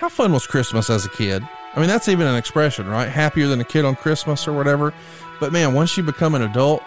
how fun was Christmas as a kid? I mean, that's even an expression, right? Happier than a kid on Christmas or whatever. But man, once you become an adult,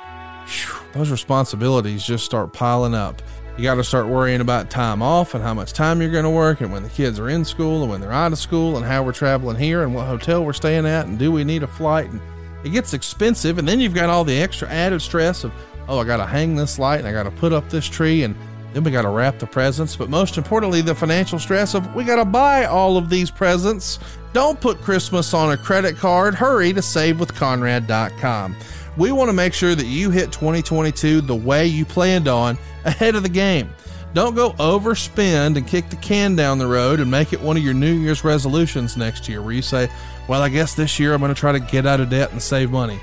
whew, those responsibilities just start piling up. You got to start worrying about time off and how much time you're going to work, and when the kids are in school and when they're out of school, and how we're traveling here and what hotel we're staying at, and do we need a flight? And it gets expensive, and then you've got all the extra added stress of, oh, I got to hang this light and I got to put up this tree, and then we got to wrap the presents. But most importantly, the financial stress of we got to buy all of these presents don't put Christmas on a credit card. Hurry to savewithconrad.com. We want to make sure that you hit 2022 the way you planned on ahead of the game. Don't go overspend and kick the can down the road and make it one of your New Year's resolutions next year where you say, Well, I guess this year I'm going to try to get out of debt and save money.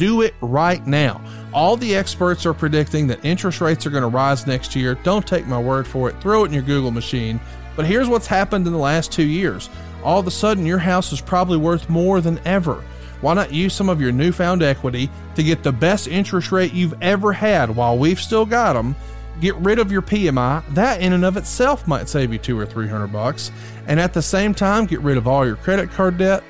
Do it right now. All the experts are predicting that interest rates are going to rise next year. Don't take my word for it. Throw it in your Google machine. But here's what's happened in the last two years all of a sudden your house is probably worth more than ever. Why not use some of your newfound equity to get the best interest rate you've ever had while we've still got them? Get rid of your PMI. That in and of itself might save you two or three hundred bucks. And at the same time, get rid of all your credit card debt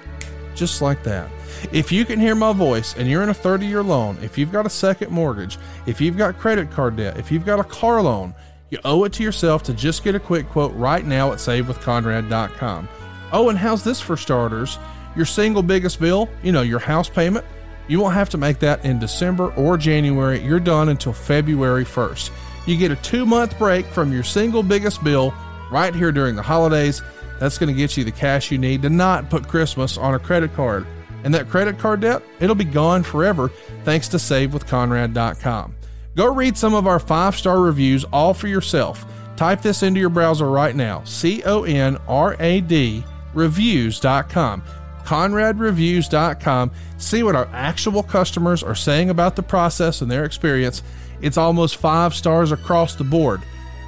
just like that. If you can hear my voice and you're in a 30 year loan, if you've got a second mortgage, if you've got credit card debt, if you've got a car loan, you owe it to yourself to just get a quick quote right now at savewithconrad.com. Oh, and how's this for starters? Your single biggest bill, you know, your house payment, you won't have to make that in December or January. You're done until February 1st. You get a two month break from your single biggest bill right here during the holidays. That's going to get you the cash you need to not put Christmas on a credit card. And that credit card debt, it'll be gone forever thanks to SaveWithConrad.com. Go read some of our five star reviews all for yourself. Type this into your browser right now C O N R A D reviews.com. ConradReviews.com. See what our actual customers are saying about the process and their experience. It's almost five stars across the board.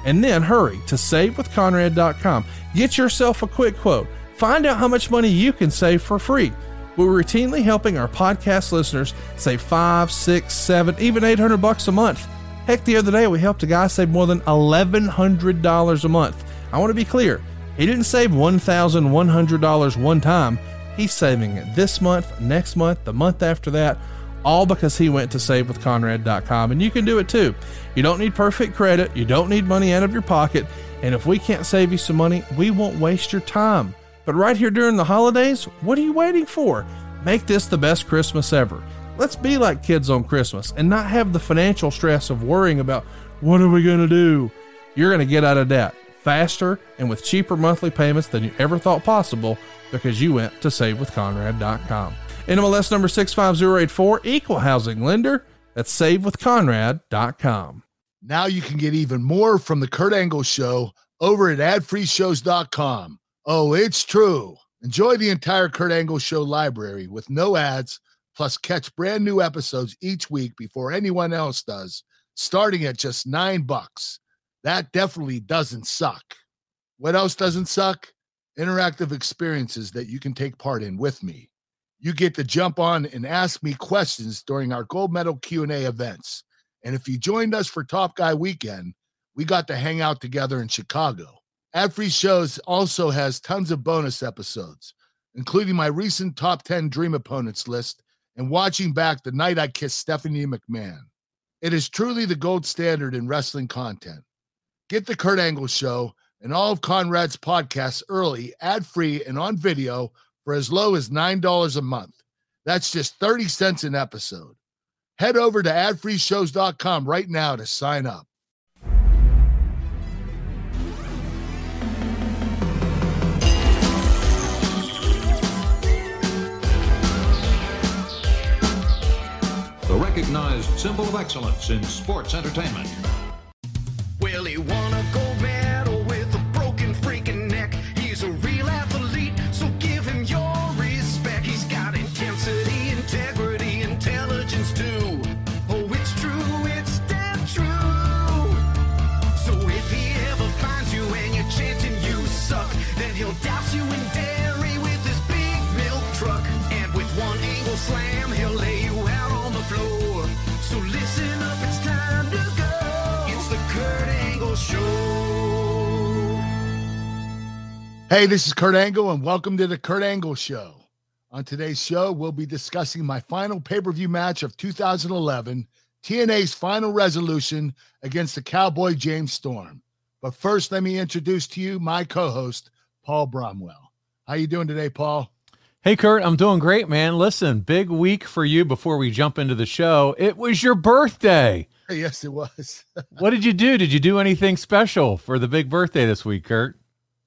And then hurry to SaveWithConrad.com. Get yourself a quick quote. Find out how much money you can save for free. We're routinely helping our podcast listeners save five, six, seven, even eight hundred bucks a month. Heck, the other day we helped a guy save more than eleven hundred dollars a month. I want to be clear. He didn't save $1,100 one time. He's saving it this month, next month, the month after that, all because he went to savewithconrad.com. And you can do it too. You don't need perfect credit, you don't need money out of your pocket. And if we can't save you some money, we won't waste your time. But right here during the holidays, what are you waiting for? Make this the best Christmas ever. Let's be like kids on Christmas and not have the financial stress of worrying about what are we going to do? You're going to get out of debt faster and with cheaper monthly payments than you ever thought possible because you went to savewithconrad.com. NMLS number 65084, equal housing lender. That's savewithconrad.com. Now you can get even more from the Kurt Angle Show over at adfreeshows.com. Oh, it's true. Enjoy the entire Kurt Angle Show library with no ads, plus catch brand new episodes each week before anyone else does, starting at just nine bucks. That definitely doesn't suck. What else doesn't suck? Interactive experiences that you can take part in with me. You get to jump on and ask me questions during our gold medal Q&A events. And if you joined us for Top Guy Weekend, we got to hang out together in Chicago. Ad Free Shows also has tons of bonus episodes, including my recent top 10 dream opponents list and watching back the night I kissed Stephanie McMahon. It is truly the gold standard in wrestling content. Get the Kurt Angle Show and all of Conrad's podcasts early, ad free, and on video for as low as $9 a month. That's just 30 cents an episode. Head over to adfreeshows.com right now to sign up. Recognized symbol of excellence in sports entertainment. Hey, this is Kurt Angle, and welcome to the Kurt Angle Show. On today's show, we'll be discussing my final pay per view match of 2011, TNA's final resolution against the Cowboy James Storm. But first, let me introduce to you my co-host, Paul Bromwell. How you doing today, Paul? Hey, Kurt, I'm doing great, man. Listen, big week for you before we jump into the show. It was your birthday. Yes, it was. what did you do? Did you do anything special for the big birthday this week, Kurt?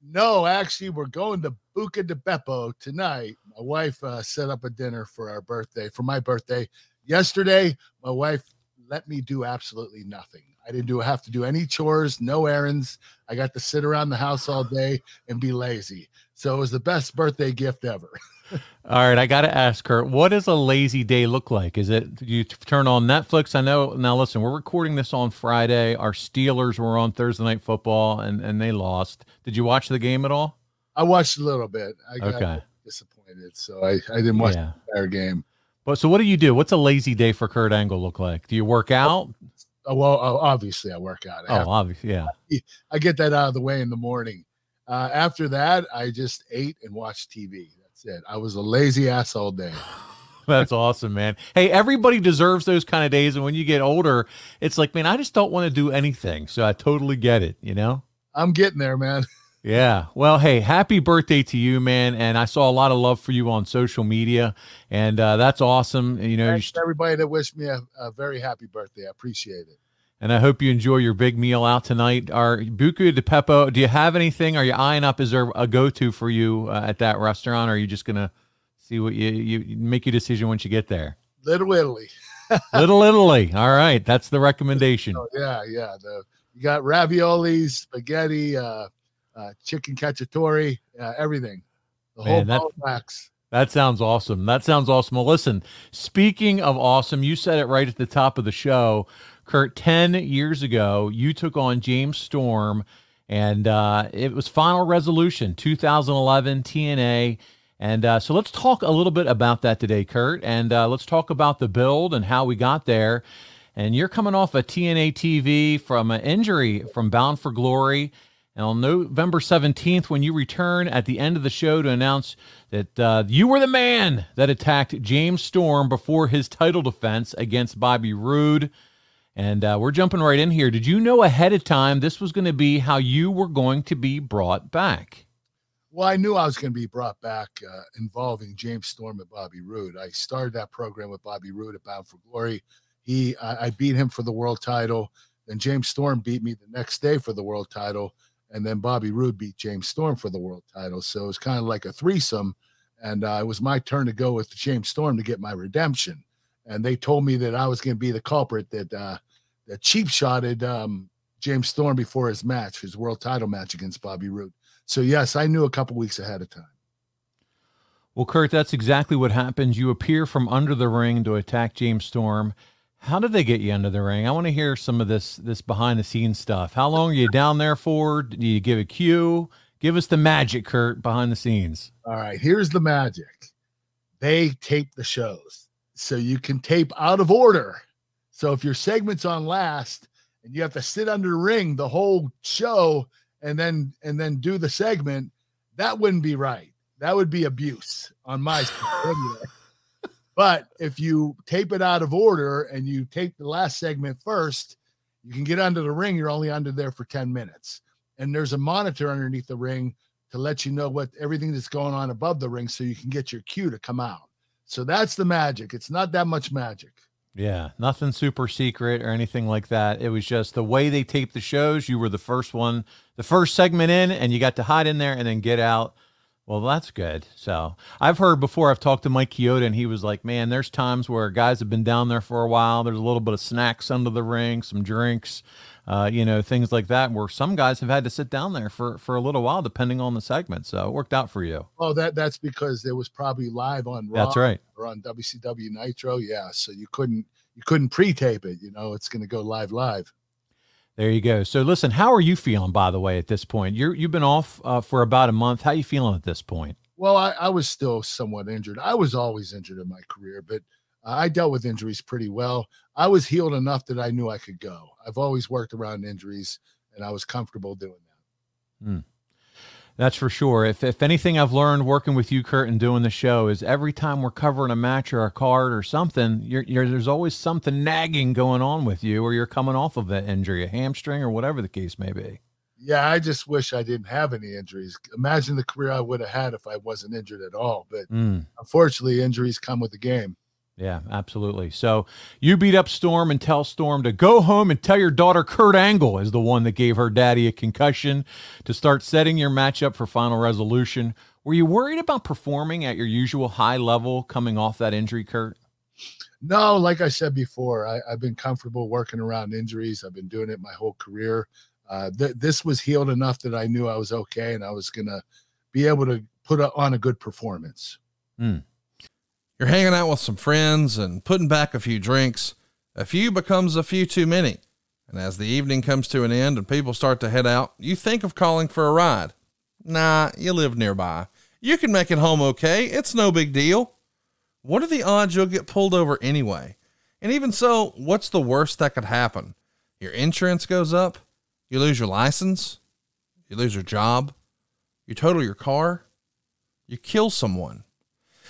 No, actually, we're going to Buca de Beppo tonight. My wife uh, set up a dinner for our birthday, for my birthday. Yesterday, my wife let me do absolutely nothing. I didn't do have to do any chores, no errands. I got to sit around the house all day and be lazy. So it was the best birthday gift ever. All right, I got to ask Kurt, what does a lazy day look like? Is it you turn on Netflix? I know. Now, listen, we're recording this on Friday. Our Steelers were on Thursday Night Football and, and they lost. Did you watch the game at all? I watched a little bit. I got Okay. disappointed, so I, I didn't watch Yeah. the entire game. But so, what do you do? What's a lazy day for Kurt Angle look like? Do you work out? Oh, well, oh, obviously, I work out. I, Oh, obviously, yeah. I get that out of the way in the morning. Uh, after that, I just ate and watched TV. That's it. I was a lazy ass all day. That's awesome, man. Hey, everybody deserves those kind of days. And when you get older, it's like, man, I just don't want to do anything. So I totally get it, you know? I'm getting there, man. Yeah. Well, hey, happy birthday to you, man. And I saw a lot of love for you on social media. And uh, that's awesome. You know, you Thanks to everybody that wished me a, a very happy birthday. I appreciate it. And I hope you enjoy your big meal out tonight. Are Buca de Beppo, do you have anything? Are you eyeing up? Is there a go to for you uh, at that restaurant? Or are you just going to see what you, you make your decision once you get there? Little Italy. Little Italy. All right. That's the recommendation. Oh, yeah, yeah. The you got raviolis, spaghetti, uh, uh, chicken cacciatore, uh, everything. The whole Man, that- ball. That sounds awesome. That sounds awesome. Well, listen, speaking of awesome, you said it right at the top of the show. Kurt, 10 years ago, you took on James Storm, and uh, it was Final Resolution 2011 TNA. And uh, so let's talk a little bit about that today, Kurt. And uh, let's talk about the build and how we got there. And you're coming off a TNA TV from an injury from Bound for Glory. And on November 17th, when you return at the end of the show to announce that uh, you were the man that attacked James Storm before his title defense against Bobby Roode. And uh, we're jumping right in here. Did you know ahead of time this was going to be how you were going to be brought back? Well, I knew I was going to be brought back uh, involving James Storm and Bobby Roode. I started that program with Bobby Roode at Bound for Glory. He, I, I beat him for the world title. Then James Storm beat me the next day for the world title, and then Bobby Roode beat James Storm for the world title. So it was kind of like a threesome, and uh, it was my turn to go with James Storm to get my redemption. And they told me that I was going to be the culprit that uh, that cheap shotted um, James Storm before his match, his world title match against Bobby Roode. So yes, I knew a couple weeks ahead of time. Well, Kurt, that's exactly what happens. You appear from under the ring to attack James Storm. How did they get you under the ring? I want to hear some of this this behind the scenes stuff. How long are you down there for? Do you give a cue? Give us the magic, Kurt, behind the scenes. All right, here's the magic. They tape the shows. So you can tape out of order. So if your segment's on last and you have to sit under the ring the whole show and then and then do the segment, that wouldn't be right. That would be abuse on my anyway. But if you tape it out of order and you tape the last segment first, you can get under the ring. You're only under there for 10 minutes. And there's a monitor underneath the ring to let you know what everything that's going on above the ring so you can get your cue to come out. So that's the magic. It's not that much magic. Yeah, nothing super secret or anything like that. It was just the way they taped the shows. You were the first one, the first segment in, and you got to hide in there and then get out. Well, that's good. So I've heard before, I've talked to Mike Chioda, and he was like, man, there's times where guys have been down there for a while. There's a little bit of snacks under the ring, some drinks, uh, you know, things like that, where some guys have had to sit down there for, for a little while, depending on the segment. So it worked out for you. Oh, that that's because it was probably live on Raw That's right. or on WCW Nitro. Yeah, so you couldn't you couldn't pre-tape it. You know, it's going to go live live. There you go. So listen, how are you feeling, by the way, at this point? You're, you've been off uh, for about a month. How you feeling at this point? Well, I, I was still somewhat injured. I was always injured in my career, but I dealt with injuries pretty well. I was healed enough that I knew I could go. I've always worked around injuries, and I was comfortable doing that. That's for sure. If, if anything I've learned working with you, Kurt, and doing the show is every time we're covering a match or a card or something, you're, you're, there's always something nagging going on with you, or you're coming off of that injury, a hamstring, or whatever the case may be. Yeah, I just wish I didn't have any injuries. Imagine the career I would have had if I wasn't injured at all. But Mm. unfortunately, injuries come with the game. Yeah, absolutely. So you beat up Storm and tell Storm to go home and tell your daughter Kurt Angle is the one that gave her daddy a concussion to start setting your matchup for final resolution. Were you worried about performing at your usual high level coming off that injury, Kurt? No, like I said before, I, I've been comfortable working around injuries. I've been doing it my whole career. Uh, th- this was healed enough that I knew I was okay and I was going to be able to put a, on a good performance. You're hanging out with some friends and putting back a few drinks. A few becomes a few too many. And as the evening comes to an end and people start to head out, you think of calling for a ride. Nah, you live nearby. You can make it home okay. It's no big deal. What are the odds you'll get pulled over anyway? And even so, what's the worst that could happen? Your insurance goes up, you lose your license, you lose your job, you total your car, you kill someone.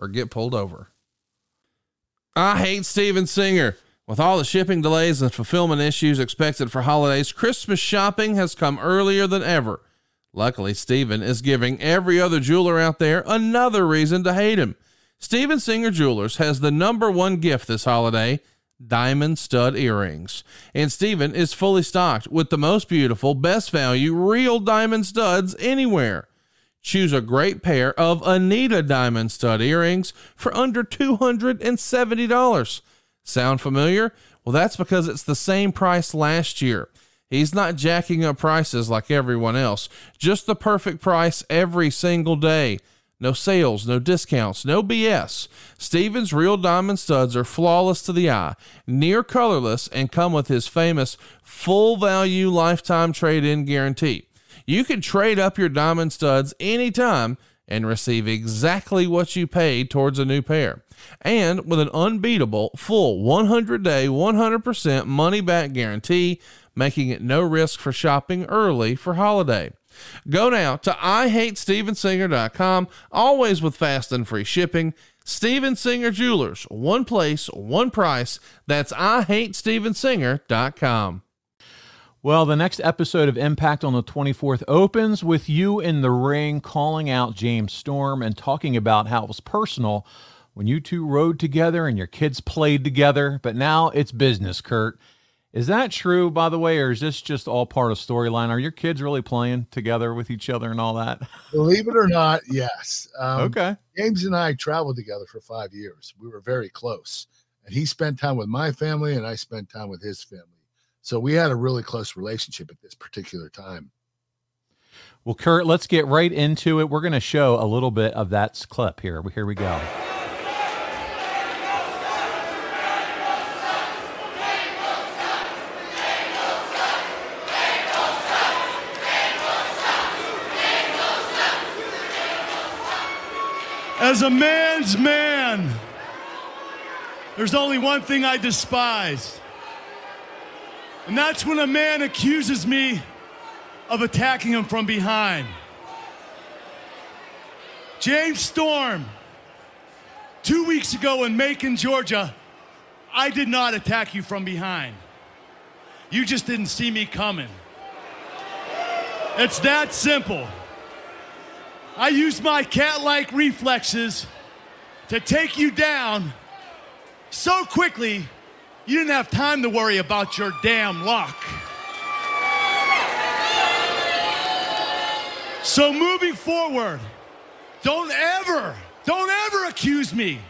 or get pulled over. I hate Steven Singer. With all the shipping delays and fulfillment issues expected for holidays, Christmas shopping has come earlier than ever. Luckily, Steven is giving every other jeweler out there another reason to hate him. Steven Singer Jewelers has the number one gift this holiday diamond stud earrings. And Steven is fully stocked with the most beautiful, best value, real diamond studs anywhere. Choose a great pair of Anita diamond stud earrings for under $270. Sound familiar? Well, that's because it's the same price last year. He's not jacking up prices like everyone else, just the perfect price every single day. No sales, no discounts, no BS. Steven's real diamond studs are flawless to the eye, near colorless, and come with his famous full value lifetime trade in guarantee. You can trade up your diamond studs anytime and receive exactly what you paid towards a new pair. And with an unbeatable full 100 day, 100% money back guarantee, making it no risk for shopping early for holiday. Go now to IHateStevenSinger.com, always with fast and free shipping. Steven Singer Jewelers, one place, one price. That's IHateStevenSinger.com. Well, the next episode of Impact on the 24th opens with you in the ring calling out James Storm and talking about how it was personal when you two rode together and your kids played together, but now it's business, Kurt. Is that true, by the way, or is this just all part of storyline? Are your kids really playing together with each other and all that? Believe it or not, yes. Um, okay. James and I traveled together for five years. We were very close. And he spent time with my family, and I spent time with his family. So we had a really close relationship at this particular time. Well, Kurt, let's get right into it. We're going to show a little bit of that clip here. Here we go. As a man's man, there's only one thing I despise. And that's when a man accuses me of attacking him from behind. James Storm, two weeks ago in Macon, Georgia, I did not attack you from behind. You just didn't see me coming. It's that simple. I used my cat like reflexes to take you down so quickly you didn't have time to worry about your damn luck. So moving forward, don't ever, don't ever accuse me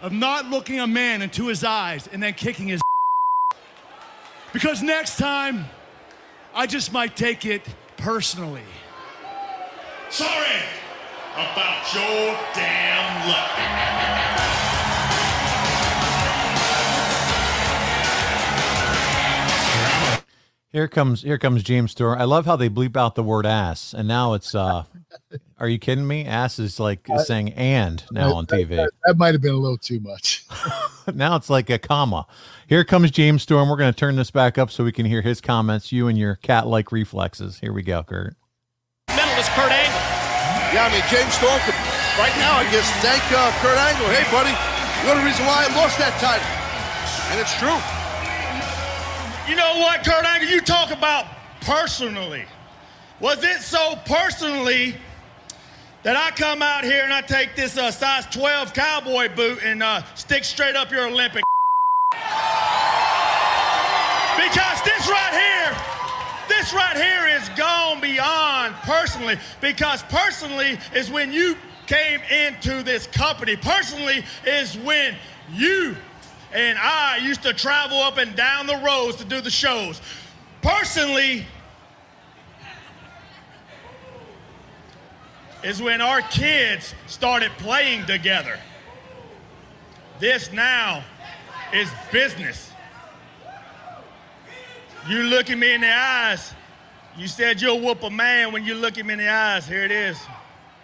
of not looking a man into his eyes and then kicking his because next time I just might take it personally. Sorry. about your damn luck. Here comes here comes James Storm. I love how they bleep out the word ass, and now it's uh, are you kidding me? Ass is like saying and now on TV. That, that might have been a little too much. now it's like a comma. Here comes James Storm. We're going to turn this back up so we can hear his comments. You and your cat-like reflexes. Here we go, Kurt. Mentalist Kurt Angle. Yeah, I mean, James Storm could, right now, I guess, thank uh, Kurt Angle. Hey, buddy, you're the reason why I lost that title. And it's true. You know what, Kurt Angle? You talk about personally. Was it so personally that I come out here and I take this uh, size 12 cowboy boot and uh, stick straight up your Olympic? because this right here, this right here is gone beyond personally. Because personally is when you came into this company. Personally is when you and I used to travel up and down the roads to do the shows. Personally, is when our kids started playing together. This now is business. You look at me in the eyes. You said you'll whoop a man when you look him in the eyes. Here it is.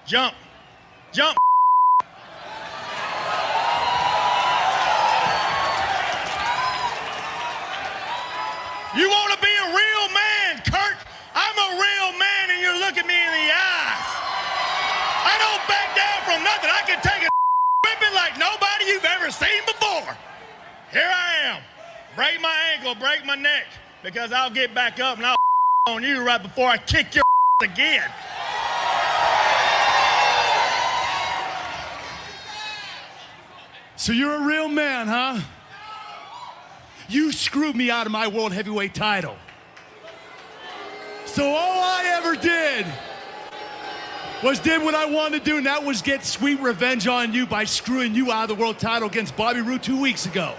Jump. Jump. You want to be a real man, Kurt? I'm a real man, and you look at me in the eyes. I don't back down from nothing. I can take a whipping like nobody you've ever seen before. Here I am. Break my ankle, break my neck, because I'll get back up and I'll on you right before I kick your again. So you're a real man, huh? You screwed me out of my world heavyweight title. So all I ever did was did what I wanted to do, and that was get sweet revenge on you by screwing you out of the world title against Bobby Roode two weeks ago.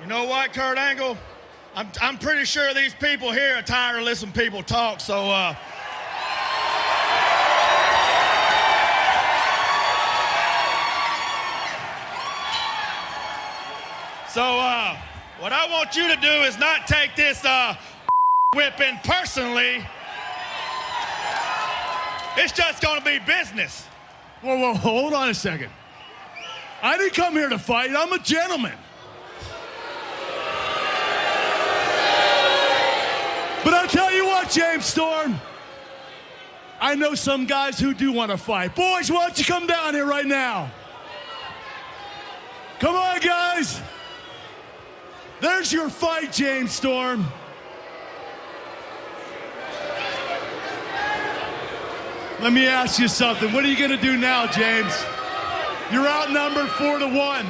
You know what, Kurt Angle? I'm, I'm pretty sure these people here are tired of listening people talk, so uh, So, uh, what I want you to do is not take this uh, whipping personally. It's just going to be business. Whoa, whoa, hold on a second. I didn't come here to fight. I'm a gentleman. But I'll tell you what, James Storm. I know some guys who do want to fight. Boys, why don't you come down here right now? Come on, guys. There's your fight, James Storm. Let me ask you something. What are you going to do now, James? You're outnumbered four to one.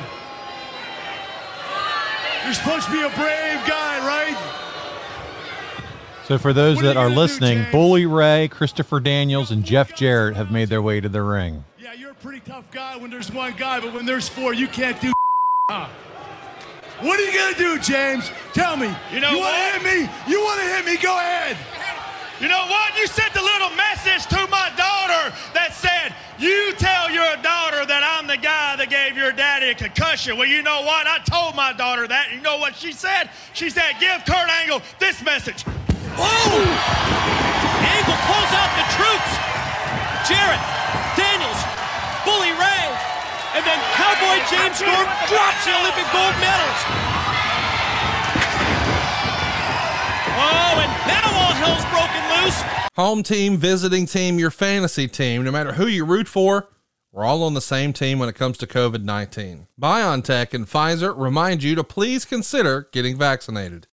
You're supposed to be a brave guy, right? So for those What that you are gonna do, listening, Bully Ray, Christopher Daniels, and Jeff Jarrett have made their way to the ring. Yeah, you're a pretty tough guy when there's one guy, but when there's four, you can't do. Huh? What are you gonna do, James? Tell me. You know you want to hit me? You want to hit me? Go ahead. You know what? You sent a little message to my daughter that said, "You tell your daughter that I'm the guy that gave your daddy a concussion." Well, you know what? I told my daughter that. You know what she said? She said, "Give Kurt Angle this message." Whoa! Angle pulls out the troops. Jarrett, Daniels, Bully Ray, and then Cowboy James Storm drops the Olympic gold medals. Oh, and now all hell's broken loose. Home team, visiting team, your fantasy team, no matter who you root for, we're all on the same team when it comes to COVID 19. BioNTech and Pfizer remind you to please consider getting vaccinated.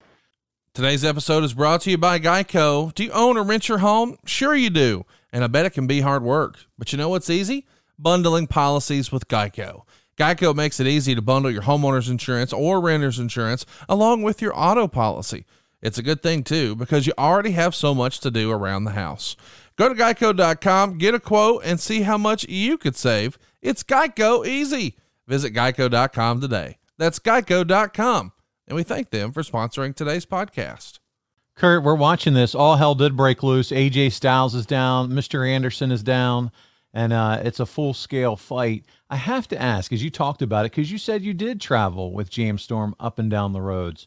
Today's episode is brought to you by Geico. Do you own or rent your home? Sure, you do. And I bet it can be hard work. But you know what's easy? Bundling policies with Geico. Geico makes it easy to bundle your homeowner's insurance or renter's insurance along with your auto policy. It's a good thing, too, because you already have so much to do around the house. Go to geico.com, get a quote, and see how much you could save. It's Geico easy. Visit geico.com today. That's geico.com. And we thank them for sponsoring today's podcast. Kurt, we're watching this. All hell did break loose. AJ Styles is down. Mr. Anderson is down. And uh, it's a full scale fight. I have to ask, as you talked about it, because you said you did travel with James Storm up and down the roads.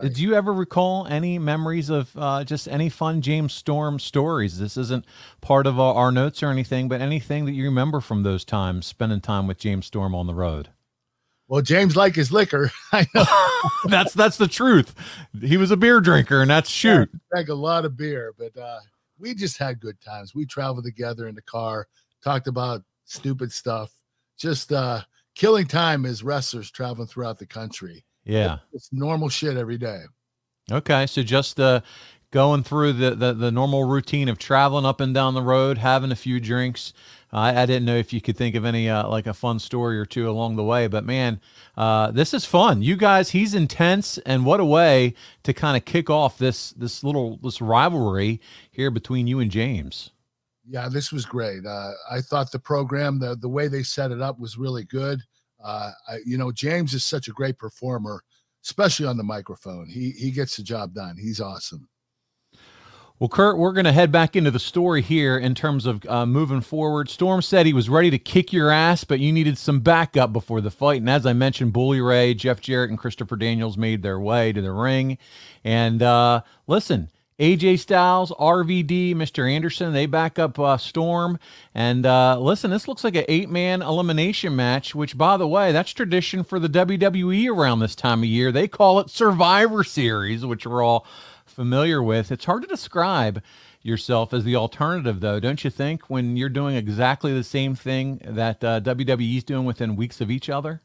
Did you ever recall any memories of uh, just any fun James Storm stories? This isn't part of our, our notes or anything, but anything that you remember from those times spending time with James Storm on the road. Well, James liked his liquor. I know. that's that's the truth. He was a beer drinker, and that's shoot. drank a lot of beer, but uh, we just had good times. We traveled together in the car, talked about stupid stuff, just uh, killing time as wrestlers traveling throughout the country. Yeah. It's normal shit every day. Okay, so just uh, going through the, the the normal routine of traveling up and down the road, having a few drinks. I I didn't know if you could think of any uh, like a fun story or two along the way, but man, uh, this is fun. You guys, he's intense, and what a way to kind of kick off this this little this rivalry here between you and James. Yeah, this was great. Uh, I thought the program, the the way they set it up, was really good. Uh, I, you know, James is such a great performer, especially on the microphone. He he gets the job done. He's awesome. Well, Kurt, we're going to head back into the story here in terms of uh, moving forward. Storm said he was ready to kick your ass, but you needed some backup before the fight. And as I mentioned, Bully Ray, Jeff Jarrett, and Christopher Daniels made their way to the ring. And uh, listen, AJ Styles, RVD, Mr. Anderson, they back up uh, Storm. And uh, listen, this looks like an eight man elimination match, which, by the way, that's tradition for the WWE around this time of year. They call it Survivor Series, which we're all familiar with. It's hard to describe yourself as the alternative, though, don't you think, when you're doing exactly the same thing that uh, WWE's doing within weeks of each other?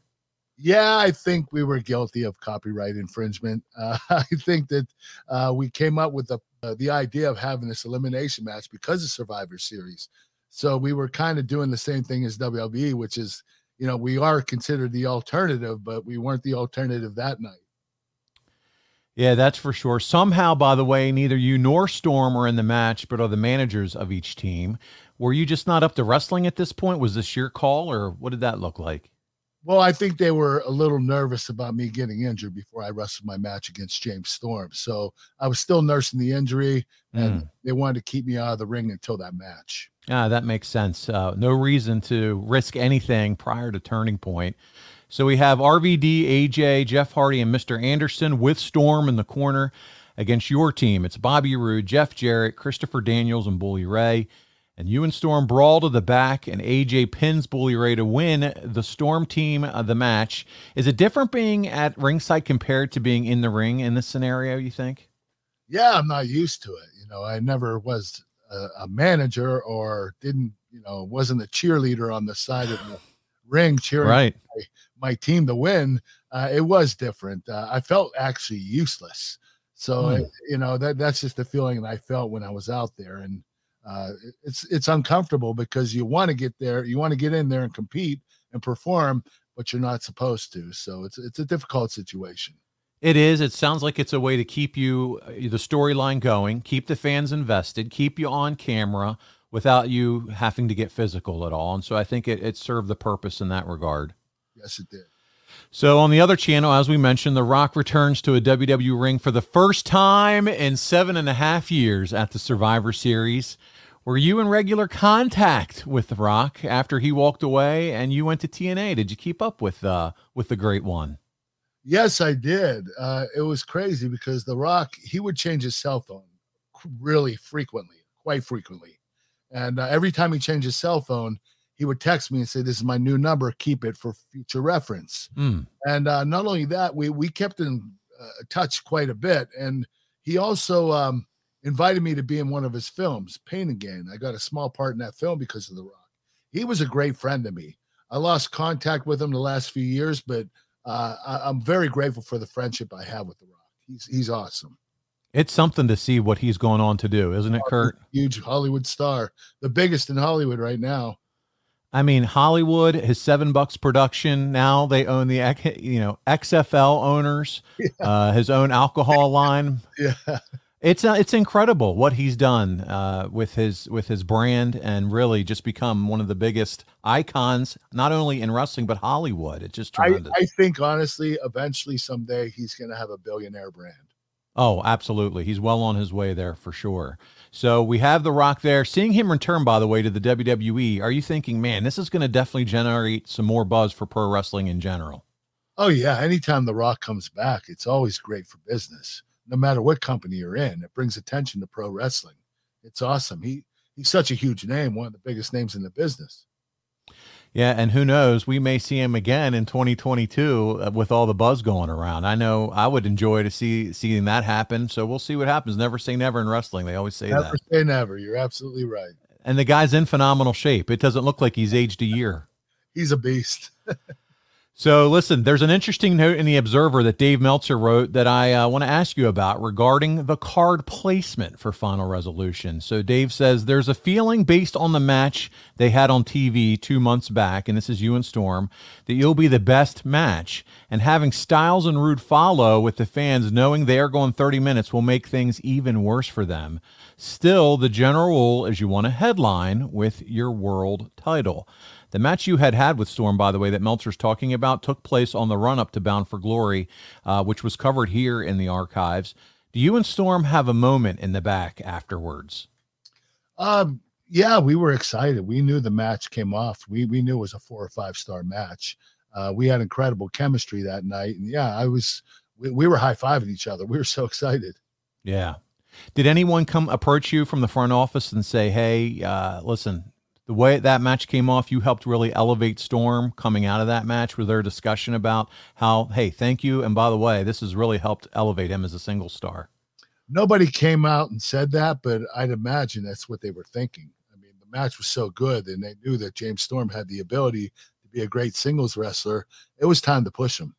Yeah, I think we were guilty of copyright infringement. Uh, I think that uh, we came up with the uh, the idea of having this elimination match because of Survivor Series. So we were kind of doing the same thing as WWE, which is, you know, we are considered the alternative, but we weren't the alternative that night. Yeah, that's for sure. Somehow, by the way, neither you nor Storm are in the match, but are the managers of each team. Were you just not up to wrestling at this point? Was this your call, or what did that look like? Well, I think they were a little nervous about me getting injured before I wrestled my match against James Storm. So I was still nursing the injury, and Mm. they wanted to keep me out of the ring until that match. Ah, that makes sense. Uh, no reason to risk anything prior to turning point. So we have RVD, AJ, Jeff Hardy, and Mr. Anderson with Storm in the corner against your team. It's Bobby Roode, Jeff Jarrett, Christopher Daniels, and Bully Ray. And you and Storm brawl to the back, and AJ pins Bully Ray to win the Storm team of the match. Is it different being at ringside compared to being in the ring in this scenario, you think? yeah, I'm not used to it. You know, I never was a, a manager or didn't, you know, wasn't a cheerleader on the side of the ring cheering Right. my team to win. Uh, it was different. Uh, I felt actually useless. So Hmm. uh, you know that that's just the feeling that I felt when I was out there, and uh, it's it's uncomfortable because you want to get there, you want to get in there and compete and perform, but you're not supposed to. So it's it's a difficult situation. It is. It sounds like it's a way to keep you uh, the storyline going, keep the fans invested, keep you on camera without you having to get physical at all. And so I think it, it served the purpose in that regard. Yes, it did. So on the other channel, as we mentioned, The Rock returns to a WWE ring for the first time in seven and a half years at the Survivor Series. Were you in regular contact with The Rock after he walked away and you went to TNA? Did you keep up with uh with the great one? Yes, I did. Uh, it was crazy because The Rock he would change his cell phone really frequently, quite frequently, and uh, every time he changed his cell phone, he would text me and say, "This is my new number. Keep it for future reference." Hmm. And uh, not only that, we we kept in uh, touch quite a bit, and he also um, invited me to be in one of his films, Pain and Gain. I got a small part in that film because of The Rock. He was a great friend to me. I lost contact with him the last few years, but uh, I, I'm very grateful for the friendship I have with The Rock. He's he's awesome. It's something to see what he's going on to do, isn't it, Kurt? Huge Hollywood star, the biggest in Hollywood right now. I mean, Hollywood, his seven bucks production. Now they own the, you know, XFL owners, uh, his own alcohol line. Yeah. It's uh, it's incredible what he's done uh, with his with his brand and really just become one of the biggest icons, not only in wrestling but Hollywood. It's just I, tremendous. I think honestly, eventually someday he's going to have a billionaire brand. Oh, absolutely. He's well on his way there for sure. So we have The Rock there. Seeing him return, by the way, to the WWE, are you thinking, man, this is going to definitely generate some more buzz for pro wrestling in general? Oh yeah, anytime The Rock comes back, it's always great for business. No matter what company you're in, it brings attention to pro wrestling. It's awesome. He he's such a huge name, one of the biggest names in the business. Yeah, and who knows? We may see him again in 2022 uh, with all the buzz going around. I know I would enjoy to see seeing that happen. So we'll see what happens. Never say never in wrestling. They always say never that. Never say never. You're absolutely right. And the guy's in phenomenal shape. It doesn't look like he's aged a year. He's a beast. So, listen, there's an interesting note in the Observer that Dave Meltzer wrote that I uh, want to ask you about regarding the card placement for Final Resolution. So, Dave says there's a feeling based on the match they had on TV two months back, and this is you and Storm, that you'll be the best match. And having Styles and Roode follow with the fans knowing they are going 30 minutes will make things even worse for them. Still, the general rule is you want a headline with your world title. The match you had had with Storm, by the way, that Meltzer's talking about, took place on the run up to Bound for Glory, uh, which was covered here in the archives. Do you and Storm have a moment in the back afterwards? Um, yeah, we were excited. We knew the match came off. We we knew it was a four or five star match. Uh, we had incredible chemistry that night, and yeah, I was. We, we were high fiving each other. We were so excited. Yeah. Did anyone come approach you from the front office and say, "Hey, uh, listen, the way that match came off, you helped really elevate Storm coming out of that match. with their discussion about how, hey, thank you, and by the way, this has really helped elevate him as a single star? Nobody came out and said that, but I'd imagine that's what they were thinking. I mean, the match was so good, and they knew that James Storm had the ability to be a great singles wrestler. It was time to push him.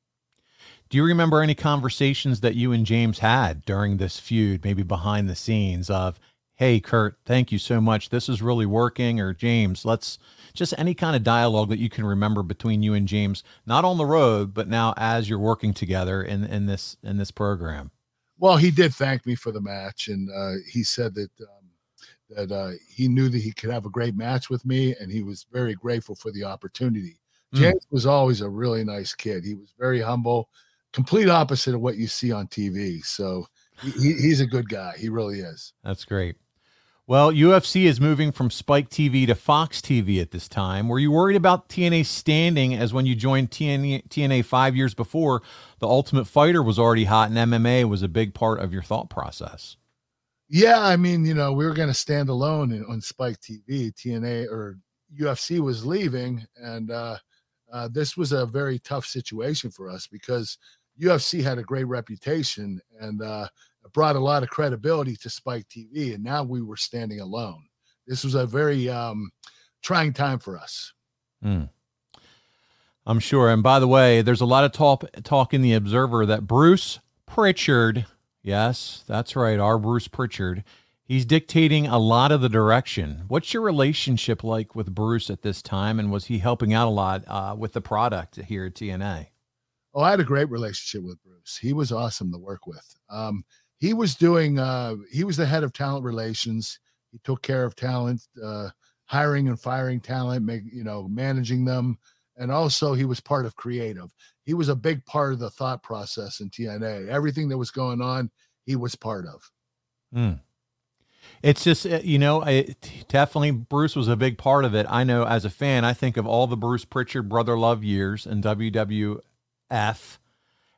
Do you remember any conversations that you and James had during this feud, maybe behind the scenes of, hey kurt thank you so much. This is really working. Or james let's just any kind of dialogue that you can remember between you and james not on the road but now as you're working together in in this in this program. Well he did thank me for the match and uh, he said that um, that uh, he knew that he could have a great match with me and he was very grateful for the opportunity. Mm. james was always a really nice kid. He was very humble complete opposite of what you see on tv so he, he's a good guy. He really is. That's great well, UFC is moving from Spike TV to Fox TV at this time. Were you worried about TNA standing as when you joined TNA, TNA five years before? The Ultimate Fighter was already hot and MMA was a big part of your thought process. Yeah, I mean, you know, we were going to stand alone in, on Spike TV. TNA or UFC was leaving, and uh, uh, this was a very tough situation for us because UFC had a great reputation, and uh, brought a lot of credibility to Spike TV, and now we were standing alone. This was a very um, trying time for us. Mm. I'm sure. And by the way, there's a lot of talk talk in the Observer that Bruce Pritchard, yes, that's right, our Bruce Pritchard, he's dictating a lot of the direction. What's your relationship like with Bruce at this time, and was he helping out a lot uh, with the product here at TNA? Oh, I had a great relationship with Bruce. He was awesome to work with. Um, he was doing uh he was the head of talent relations. He took care of talent uh hiring and firing talent make you know managing them. And also he was part of creative. He was a big part of the thought process in tna everything that was going on he was part of. Mm. it's just uh, you know it, definitely bruce was a big part of it. I know as a fan i think of all the bruce pritchard brother love years in wwf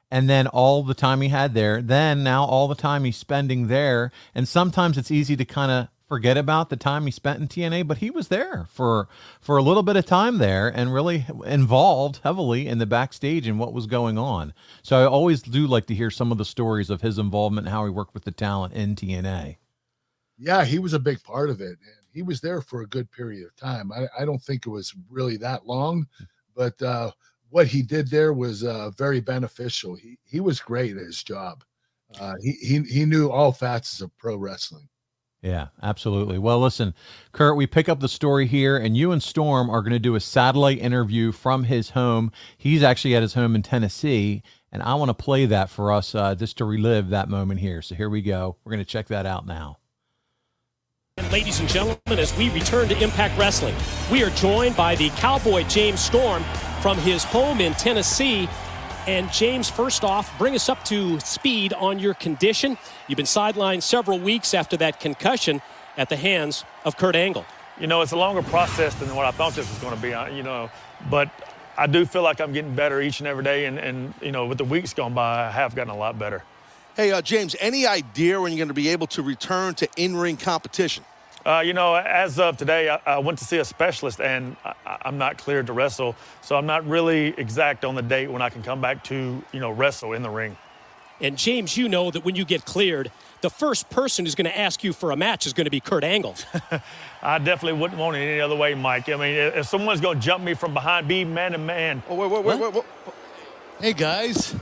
and then all the time he had there, then now all the time he's spending there. And sometimes it's easy to kind of forget about the time he spent in TNA, but he was there for for a little bit of time there and really involved heavily in the backstage and what was going on. So I always do like to hear some of the stories of his involvement and how he worked with the talent in TNA. Yeah, he was a big part of it. And he was there for a good period of time. I, I don't think it was really that long, but uh what he did there was uh, very beneficial. He he was great at his job. Uh, he he he knew all facets of pro wrestling. Yeah, absolutely. Well, listen, Kurt, we pick up the story here, and you and Storm are going to do a satellite interview from his home. He's actually at his home in Tennessee, and I want to play that for us uh, just to relive that moment here. So here we go. We're going to check that out now. Ladies and gentlemen, as we return to Impact Wrestling, we are joined by the Cowboy James Storm from his home in Tennessee. And James, first off, bring us up to speed on your condition. You've been sidelined several weeks after that concussion at the hands of Kurt Angle. You know, it's a longer process than what I thought this was going to be, uh, you know, but I do feel like I'm getting better each and every day. And, and you know, with the weeks gone by, I have gotten a lot better. Hey, uh, James, any idea when you're going to be able to return to in-ring competition? Uh, you know, as of today, I, I, went to see a specialist and I, am not cleared to wrestle. So I'm not really exact on the date when I can come back to, you know, wrestle in the ring. And James, you know that when you get cleared, the first person who's going to ask you for a match is going to be Kurt Angle. I definitely wouldn't want it any other way, Mike. I mean, if someone's going to jump me from behind, be man to man. Oh, wait, wait, wait, wait, wait. Hey guys,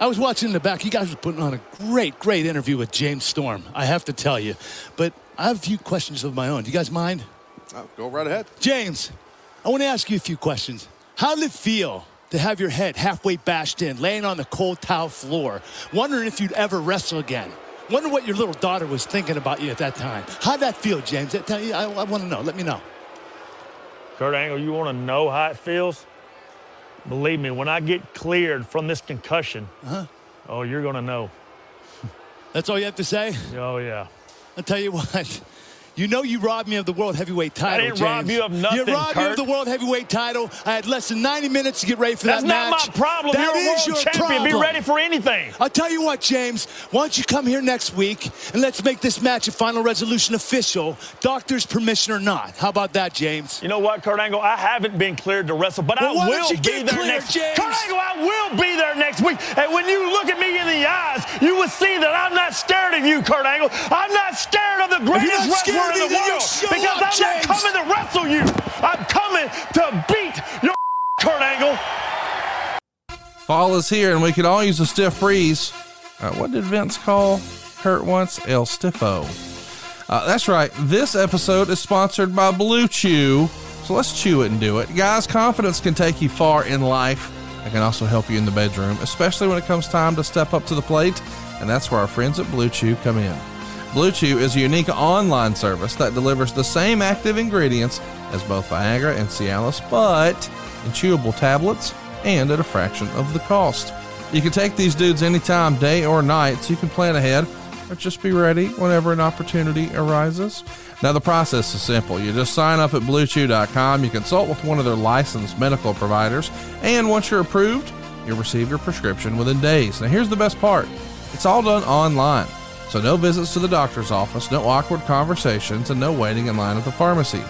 I was watching in the back. You guys were putting on a great, great interview with James Storm. I have to tell you, but I have a few questions of my own. Do you guys mind? Oh, go right ahead. James, I want to ask you a few questions. How did it feel to have your head halfway bashed in, laying on the cold tile floor, wondering if you'd ever wrestle again? Wonder what your little daughter was thinking about you at that time. How'd that feel, James? That tell you, I, I want to know. Let me know. Kurt Angle, you want to know how it feels? Believe me, when I get cleared from this concussion, uh-huh. oh, you're going to know. That's all you have to say? Oh, yeah. I'll tell you what. You know you robbed me of the world heavyweight title. I didn't James. rob you of nothing. You robbed Kurt. me of the world heavyweight title. I had less than 90 minutes to get ready for That's that match. That's not my problem. That You're a is world your champion. Problem. Be ready for anything. I'll tell you what, James. Why don't you come here next week and let's make this match a final resolution official, doctor's permission or not. How about that, James? You know what, Kurt Angle? I haven't been cleared to wrestle, but well, I will be get there cleared, next. James? Kurt Angle, I will be there next week. And when you look at me in the eyes, you will see that I'm not scared of you, Kurt Angle. I'm not scared of the greatest not scared wrestler in the me, then you world because up, I'm James. not coming to wrestle you. I'm coming to beat your Kurt Angle. Fall is here, and we could all use a stiff breeze. Uh, what did Vince call Kurt once? El Stiffo. Uh, that's right. This episode is sponsored by Blue Chew. So let's chew it and do it. Guys, confidence can take you far in life. It can also help you in the bedroom, especially when it comes time to step up to the plate. And that's where our friends at Blue Chew come in. Blue Chew is a unique online service that delivers the same active ingredients as both Viagra and Cialis, but in chewable tablets and at a fraction of the cost. You can take these dudes anytime, day or night, so you can plan ahead or just be ready whenever an opportunity arises. Now, the process is simple. You just sign up at bluechew.com, you consult with one of their licensed medical providers, and once you're approved, you'll receive your prescription within days. Now, here's the best part it's all done online. So, no visits to the doctor's office, no awkward conversations, and no waiting in line at the pharmacy.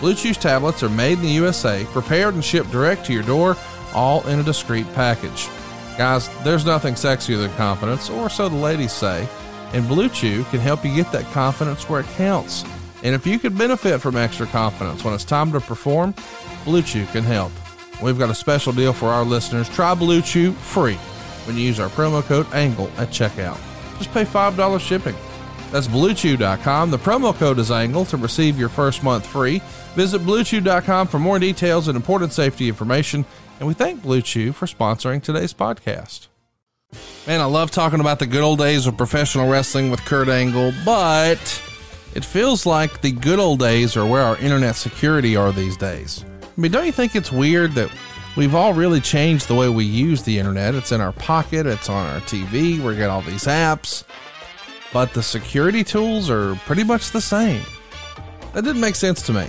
Blue Chew's tablets are made in the USA, prepared and shipped direct to your door, all in a discreet package. Guys, there's nothing sexier than confidence, or so the ladies say, and Blue Chew can help you get that confidence where it counts. And if you could benefit from extra confidence when it's time to perform, Blue Chew can help. We've got a special deal for our listeners. Try Blue Chew free when you use our promo code ANGLE at checkout. Just pay $5 shipping. That's bluechew.com. The promo code is ANGLE to receive your first month free. Visit bluechew.com for more details and important safety information. And we thank Blue Chew for sponsoring today's podcast. Man, I love talking about the good old days of professional wrestling with Kurt Angle, but it feels like the good old days are where our internet security are these days. I mean, don't you think it's weird that we've all really changed the way we use the internet? It's in our pocket, it's on our TV, we get all these apps, but the security tools are pretty much the same. That didn't make sense to me,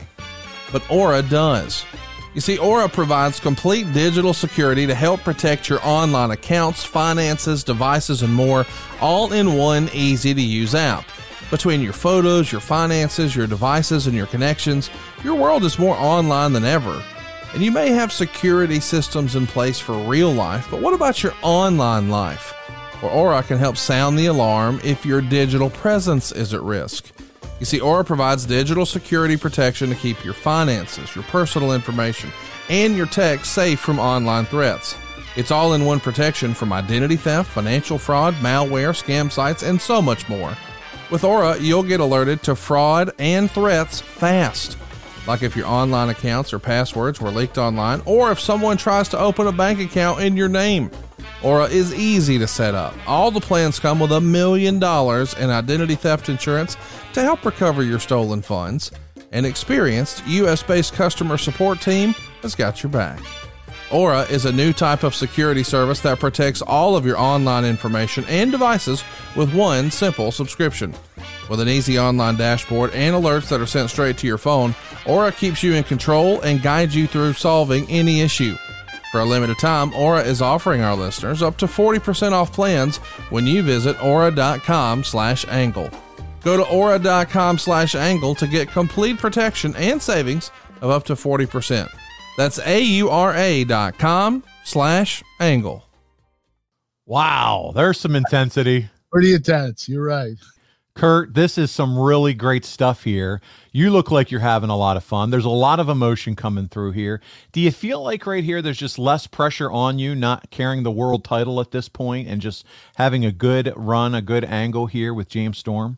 but Aura does. You see, Aura provides complete digital security to help protect your online accounts, finances, devices, and more, all in one easy to use app. Between your photos, your finances, your devices, and your connections, your world is more online than ever. And you may have security systems in place for real life, but what about your online life? Well, Aura can help sound the alarm if your digital presence is at risk. You see, Aura provides digital security protection to keep your finances, your personal information, and your tech safe from online threats. It's all in one protection from identity theft, financial fraud, malware, scam sites, and so much more. With Aura, you'll get alerted to fraud and threats fast. Like if your online accounts or passwords were leaked online, or if someone tries to open a bank account in your name. Aura is easy to set up. All the plans come with a million dollars in identity theft insurance to help recover your stolen funds. An experienced US based customer support team has got your back. Aura is a new type of security service that protects all of your online information and devices with one simple subscription. With an easy online dashboard and alerts that are sent straight to your phone, Aura keeps you in control and guides you through solving any issue. For a limited time, Aura is offering our listeners up to 40% off plans when you visit aura.com slash angle. Go to aura.com slash angle to get complete protection and savings of up to 40%. That's A-U-R-A dot com slash angle. Wow, there's some intensity. Pretty intense. You're right. Kurt, this is some really great stuff here. You look like you're having a lot of fun. There's a lot of emotion coming through here. Do you feel like right here there's just less pressure on you not carrying the world title at this point and just having a good run, a good angle here with James Storm?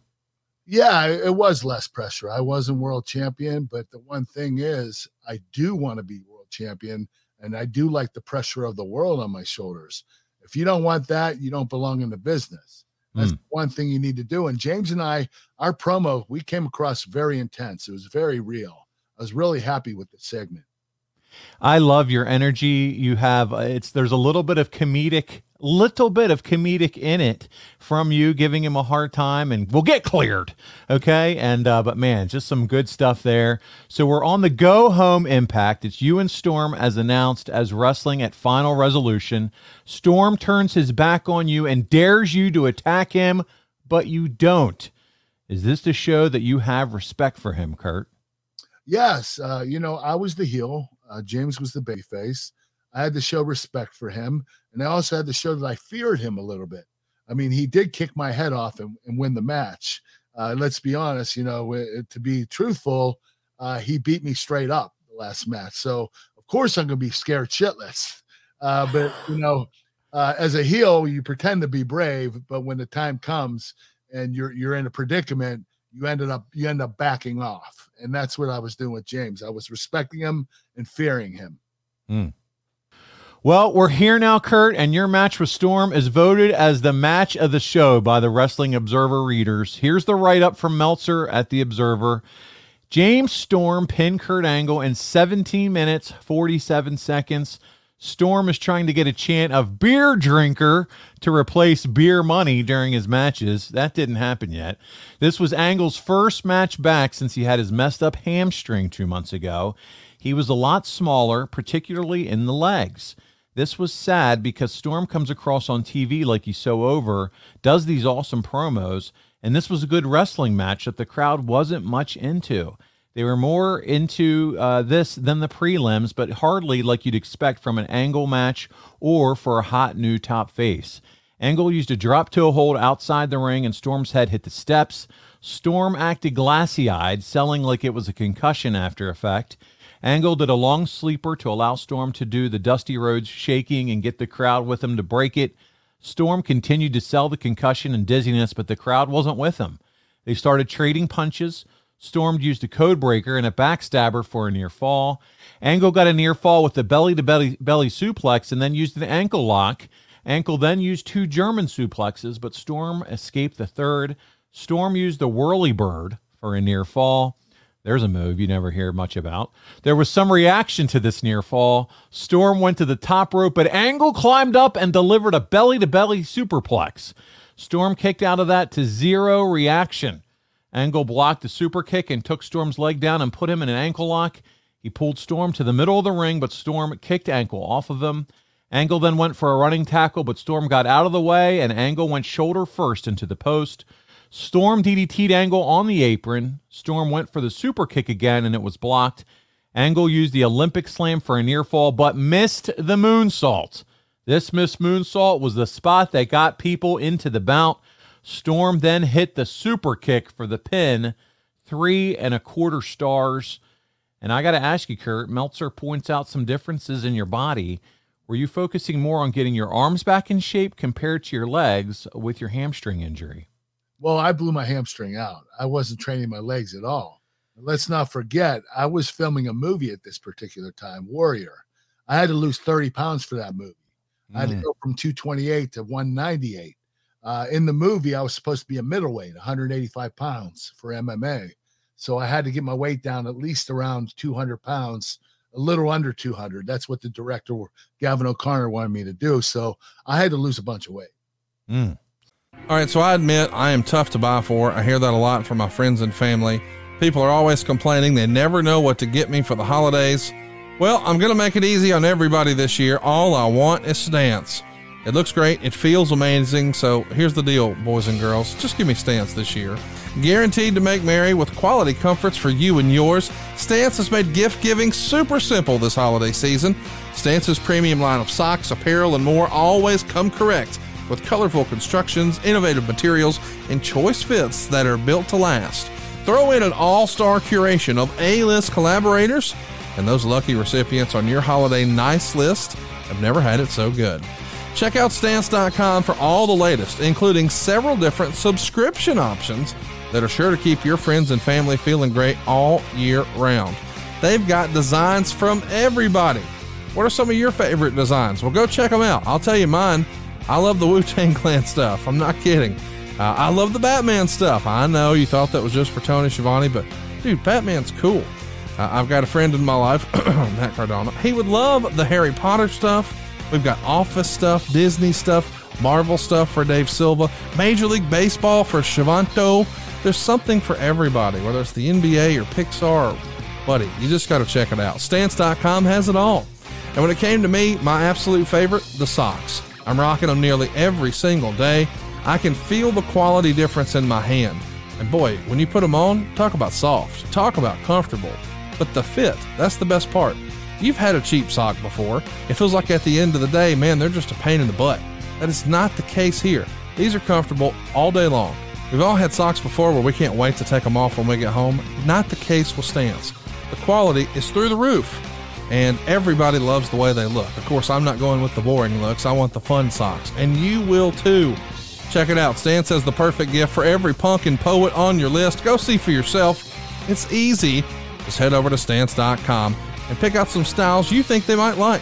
Yeah, it was less pressure. I wasn't world champion, but the one thing is, I do want to be world champion, and I do like the pressure of the world on my shoulders. If you don't want that, you don't belong in the business. That's Mm. one thing you need to do. And James and I, our promo, we came across very intense. It was very real. I was really happy with the segment. I love your energy. You have uh, it's there's a little bit of comedic little bit of comedic in it from you giving him a hard time and we'll get cleared. Okay? And uh but man, just some good stuff there. So we're on the go home impact. It's you and Storm as announced as wrestling at final resolution. Storm turns his back on you and dares you to attack him, but you don't. Is this to show that you have respect for him, Kurt? Yes, uh, you know, I was the heel. Uh, James was the babyface. I had to show respect for him, and I also had to show that I feared him a little bit. I mean, he did kick my head off and, and win the match. Uh, let's be honest, you know, to be truthful, uh, he beat me straight up the last match. So of course I'm going to be scared shitless. Uh, but you know, uh, as a heel, you pretend to be brave, but when the time comes and you're you're in a predicament, you ended up you end up backing off, and that's what I was doing with James. I was respecting him and fearing him. Well, we're here now, Kurt, and your match with Storm is voted as the match of the show by the Wrestling Observer readers. Here's the write up from Meltzer at the Observer. James Storm pinned Kurt Angle in 17 minutes, 47 seconds. Storm is trying to get a chant of beer drinker to replace beer money during his matches. That didn't happen yet. This was Angle's first match back since he had his messed up hamstring two months ago. He was a lot smaller, particularly in the legs. This was sad because Storm comes across on TV like he's so over, does these awesome promos, and this was a good wrestling match that the crowd wasn't much into. They were more into uh, this than the prelims, but hardly like you'd expect from an angle match or for a hot new top face. Angle used a drop toe hold outside the ring, and Storm's head hit the steps. Storm acted glassy eyed, selling like it was a concussion after effect. Angle did a long sleeper to allow Storm to do the Dusty Rhodes shaking and get the crowd with him to break it. Storm continued to sell the concussion and dizziness, but the crowd wasn't with him. They started trading punches. Storm used a code breaker and a backstabber for a near fall. Angle got a near fall with the belly to belly belly suplex and then used an ankle lock. Angle then used two German suplexes, but Storm escaped the third. Storm used the whirly bird for a near fall. There's a move you never hear much about. There was some reaction to this near fall. Storm went to the top rope, but Angle climbed up and delivered a belly to belly superplex. Storm kicked out of that to zero reaction. Angle blocked the super kick and took Storm's leg down and put him in an ankle lock. He pulled Storm to the middle of the ring, but Storm kicked Angle off of him. Angle then went for a running tackle, but Storm got out of the way, and Angle went shoulder first into the post. Storm DDT'd Angle on the apron. Storm went for the super kick again, and it was blocked. Angle used the Olympic slam for a near fall, but missed the moonsault. This missed moonsault was the spot that got people into the bout. Storm then hit the super kick for the pin, three and a quarter stars. And I got to ask you, Kurt, Meltzer points out some differences in your body. Were you focusing more on getting your arms back in shape compared to your legs with your hamstring injury? Well, I blew my hamstring out. I wasn't training my legs at all. Let's not forget, I was filming a movie at this particular time, Warrior. I had to lose 30 pounds for that movie. I had to Mm. go from 228 to 198. Uh, in the movie, I was supposed to be a middleweight, 185 pounds for MMA. So I had to get my weight down at least around 200 pounds, a little under 200. That's what the director Gavin O'Connor wanted me to do. So I had to lose a bunch of weight. Mm. All right, so I admit I am tough to buy for. I hear that a lot from my friends and family. People are always complaining they never know what to get me for the holidays. Well, I'm going to make it easy on everybody this year. All I want is Stance. It looks great. It feels amazing. So here's the deal, boys and girls. Just give me Stance this year. Guaranteed to make merry with quality comforts for you and yours. Stance has made gift giving super simple this holiday season. Stance's premium line of socks, apparel, and more always come correct with colorful constructions, innovative materials, and choice fits that are built to last. Throw in an all star curation of A list collaborators, and those lucky recipients on your holiday nice list have never had it so good. Check out stance.com for all the latest, including several different subscription options that are sure to keep your friends and family feeling great all year round. They've got designs from everybody. What are some of your favorite designs? Well, go check them out. I'll tell you mine. I love the Wu Tang Clan stuff. I'm not kidding. Uh, I love the Batman stuff. I know you thought that was just for Tony Schiavone, but dude, Batman's cool. Uh, I've got a friend in my life, Matt Cardona. He would love the Harry Potter stuff. We've got Office stuff, Disney stuff, Marvel stuff for Dave Silva, Major League Baseball for Shivanto. There's something for everybody, whether it's the NBA or Pixar buddy. You just got to check it out. Stance.com has it all. And when it came to me, my absolute favorite, the socks. I'm rocking them nearly every single day. I can feel the quality difference in my hand. And boy, when you put them on, talk about soft, talk about comfortable. But the fit, that's the best part. You've had a cheap sock before. It feels like at the end of the day, man, they're just a pain in the butt. That is not the case here. These are comfortable all day long. We've all had socks before where we can't wait to take them off when we get home. Not the case with Stance. The quality is through the roof, and everybody loves the way they look. Of course, I'm not going with the boring looks. I want the fun socks, and you will too. Check it out. Stance has the perfect gift for every punk and poet on your list. Go see for yourself. It's easy. Just head over to stance.com and pick out some styles you think they might like.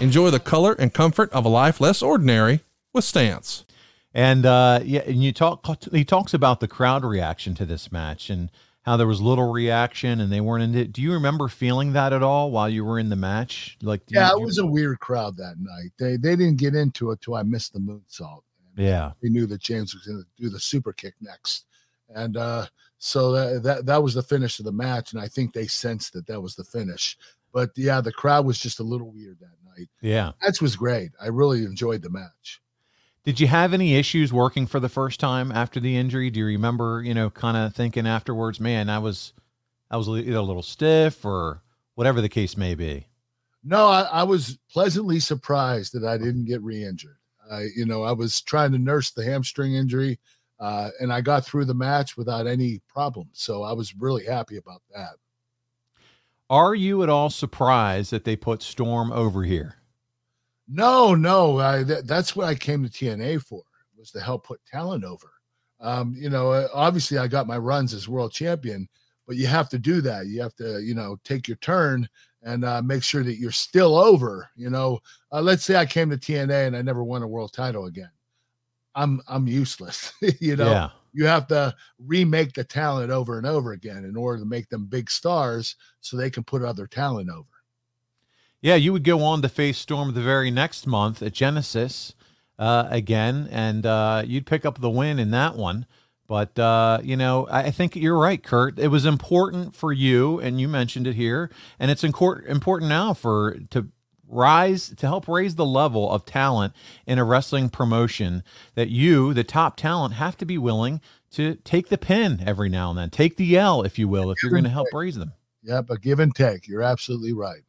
Enjoy the color and comfort of a life less ordinary with Stance. And uh, yeah, and you talk. He talks about the crowd reaction to this match and how there was little reaction and they weren't in it. Do you remember feeling that at all while you were in the match? Like, yeah, you, it was a weird crowd that night. They they didn't get into it till I missed the moonsault. Yeah. We knew that James was going to do the super kick next. And uh, so that, that that was the finish of the match. And I think they sensed that that was the finish. But yeah, the crowd was just a little weird that night. Yeah. that was great. I really enjoyed the match. Did you have any issues working for the first time after the injury? Do you remember, you know, kind of thinking afterwards, man, I was, I was either a little stiff or whatever the case may be? No, I, I was pleasantly surprised that I didn't get re-injured. I, you know, I was trying to nurse the hamstring injury, uh, and I got through the match without any problems. So I was really happy about that. Are you at all surprised that they put Storm over here? No, no. I, th- that's what I came to TNA for was to help put talent over. Um, you know, uh, obviously I got my runs as world champion, but you have to do that. You have to, you know, take your turn and uh, make sure that you're still over. You know, uh, let's say I came to TNA and I never won a world title again. I'm I'm useless. you know, Yeah. you have to remake the talent over and over again in order to make them big stars, so they can put other talent over. Yeah, you would go on to face Storm the very next month at Genesis uh, again, and uh, you'd pick up the win in that one. But uh, you know, I I think you're right, Kurt. It was important for you, and you mentioned it here, and it's incor- important now for to rise to help raise the level of talent in a wrestling promotion. That you, the top talent, have to be willing to take the pin every now and then, take the L, if you will, if you're going to help raise them. Yeah, but give and take. You're absolutely right.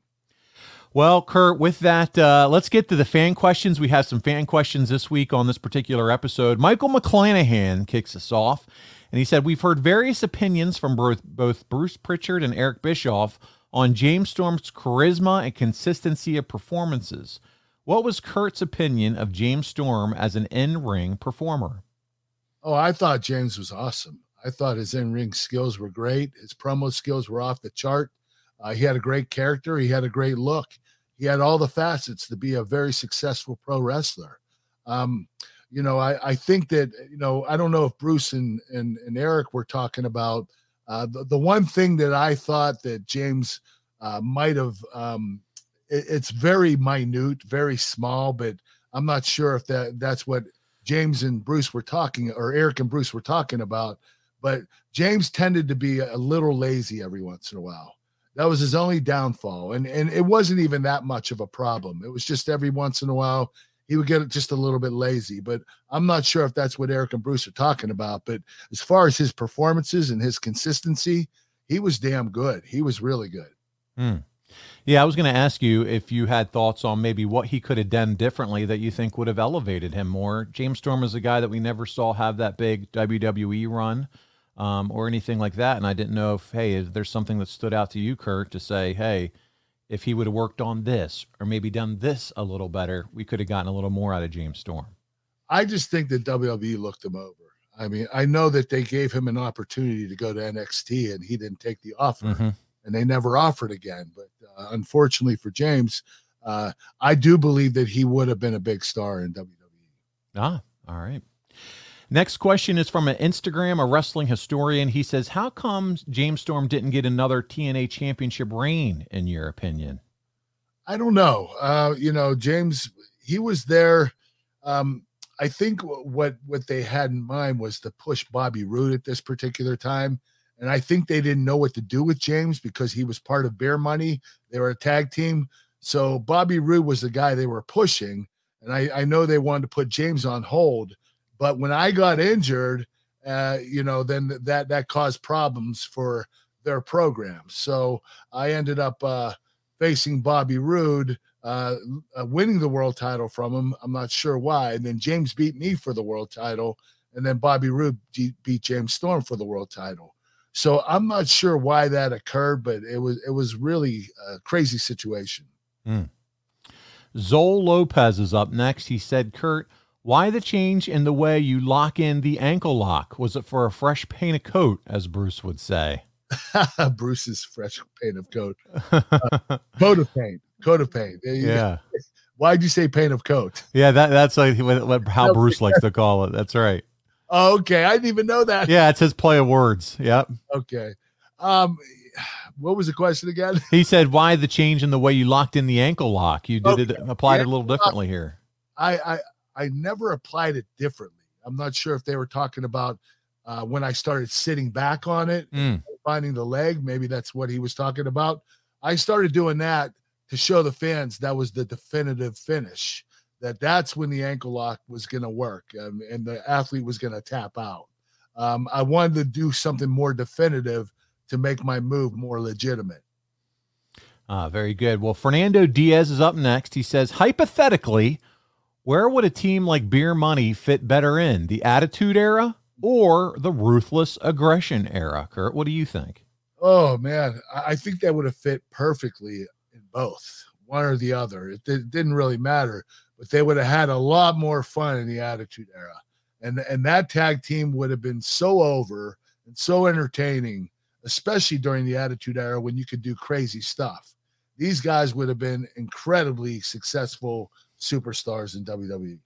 Well, Kurt, with that, uh, let's get to the fan questions. We have some fan questions this week on this particular episode. Michael McClanahan kicks us off, and he said, We've heard various opinions from both, both Bruce Pritchard and Eric Bischoff on James Storm's charisma and consistency of performances. What was Kurt's opinion of James Storm as an in ring performer? Oh, I thought James was awesome. I thought his in ring skills were great. His promo skills were off the chart. Uh, he had a great character. He had a great look. He had all the facets to be a very successful pro wrestler. Um, you know, I, I think that, you know, I don't know if Bruce and, and, and Eric were talking about uh, the, the one thing that I thought that James uh, might have. Um, it, it's very minute, very small, but I'm not sure if that that's what James and Bruce were talking, or Eric and Bruce were talking about. But James tended to be a little lazy every once in a while. That was his only downfall, and and it wasn't even that much of a problem. It was just every once in a while he would get just a little bit lazy. But I'm not sure if that's what Eric and Bruce are talking about. But as far as his performances and his consistency, he was damn good. He was really good. Hmm. Yeah, I was going to ask you if you had thoughts on maybe what he could have done differently that you think would have elevated him more. James Storm is a guy that we never saw have that big WWE run um, or anything like that. And I didn't know if, hey, is there something that stood out to you, Kurt, to say, hey, if he would have worked on this or maybe done this a little better, we could have gotten a little more out of James Storm. I just think that WWE looked him over. I mean, I know that they gave him an opportunity to go to NXT and he didn't take the offer. Mm-hmm. and they never offered again. But uh, unfortunately for James, uh, I do believe that he would have been a big star in WWE. Ah, all right. Next question is from an Instagram, a wrestling historian. He says, How come James Storm didn't get another TNA championship reign, in your opinion? I don't know. Uh, you know, James, he was there. Um, I think what what they had in mind was to push Bobby Roode at this particular time. And I think they didn't know what to do with James because he was part of Beer Money. They were a tag team. So Bobby Roode was the guy they were pushing. And I, I know they wanted to put James on hold. But when I got injured, uh, you know, then that that caused problems for their program. So I ended up uh, facing Bobby Roode, uh, uh, winning the world title from him. I'm not sure why. And then James beat me for the world title, and then Bobby Roode de- beat James Storm for the world title. So I'm not sure why that occurred, but it was it was really a crazy situation. Zol Lopez is up next. He said, Kurt, why the change in the way you lock in the ankle lock? Was it for a fresh paint of coat, as Bruce would say? Bruce's fresh paint of coat, uh, coat of paint, coat of paint. There you go. Yeah. Why'd you say paint of coat? Yeah, that that's like what, what- how Bruce likes to call it. That's right. Oh, okay, I didn't even know that. Yeah, it's his play of words. Yep. Okay. Um, what was the question again? He said, "Why the change in the way you locked in the ankle lock? You did it Okay. applied it a little differently here." I I I never applied it differently. I'm not sure if they were talking about uh, when I started sitting back on it, Mm. finding the leg. Maybe that's what he was talking about. I started doing that to show the fans that was the definitive finish. That that's when the ankle lock was going to work um, and the athlete was going to tap out. Um, I wanted to do something more definitive to make my move more legitimate. Ah, very good. Well, Fernando Diaz is up next. He says, hypothetically, where would a team like Beer Money fit better in? The Attitude Era or the Ruthless Aggression Era? Kurt, what do you think? Oh man, I think that would have fit perfectly in both, one or the other. It, didn't really matter, but they would have had a lot more fun in the Attitude Era, and and that tag team would have been so over and so entertaining, especially during the Attitude Era when you could do crazy stuff. These guys would have been incredibly successful superstars in. WWE.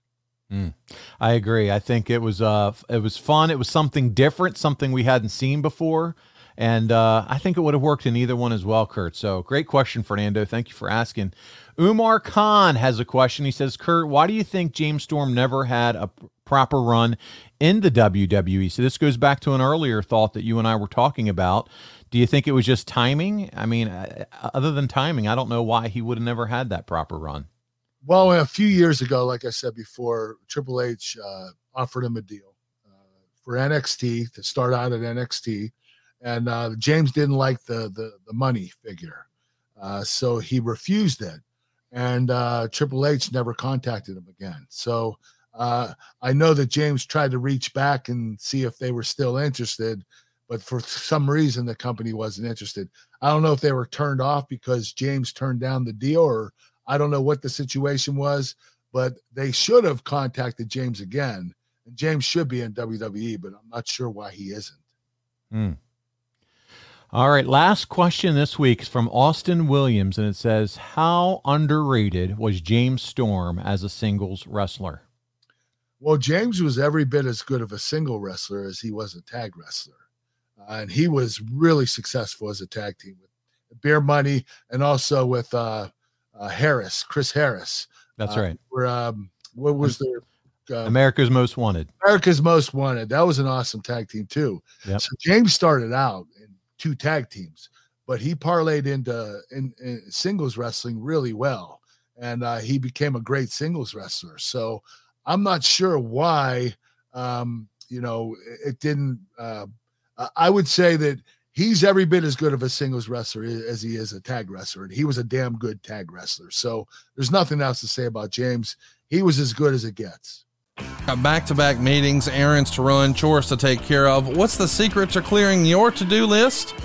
I agree. I think it was uh it was fun. It was something different, something we hadn't seen before. And uh, I think it would have worked in either one as well, Kurt. So great question, Fernando. Thank you for asking. Umar Khan has a question. He says, Kurt, why do you think James Storm never had a proper run in the WWE? So this goes back to an earlier thought that you and I were talking about. Do you think it was just timing? I mean, uh, other than timing, I don't know why he would have never had that proper run. Well, a few years ago, like I said before, Triple H uh, offered him a deal uh, for NXT to start out at NXT, and uh, James didn't like the the, the money figure, uh, so he refused it, and uh, Triple H never contacted him again. So uh, I know that James tried to reach back and see if they were still interested, but for some reason the company wasn't interested. I don't know if they were turned off because James turned down the deal or I don't know what the situation was, but they should have contacted James again. And James should be in WWE, but I'm not sure why he isn't. Hmm. All right, last question this week is from Austin Williams, and it says, "How underrated was James Storm as a singles wrestler?" Well, James was every bit as good of a single wrestler as he was a tag wrestler. Uh, and he was really successful as a tag team with Beer Money, and also with uh, uh, Harris, Chris Harris. That's Uh, right. Where um, what was their uh, America's Most Wanted. America's Most Wanted? That was an awesome tag team too. Yep. So James started out in two tag teams, but he parlayed into in, in singles wrestling really well, and uh, he became a great singles wrestler. So I'm not sure why, um, you know, it, didn't. Uh, I would say that he's every bit as good of a singles wrestler as he is a tag wrestler, and he was a damn good tag wrestler. So there's nothing else to say about James. He was as good as it gets. Got back to back meetings, errands to run, chores to take care of. What's the secret to clearing your to do list?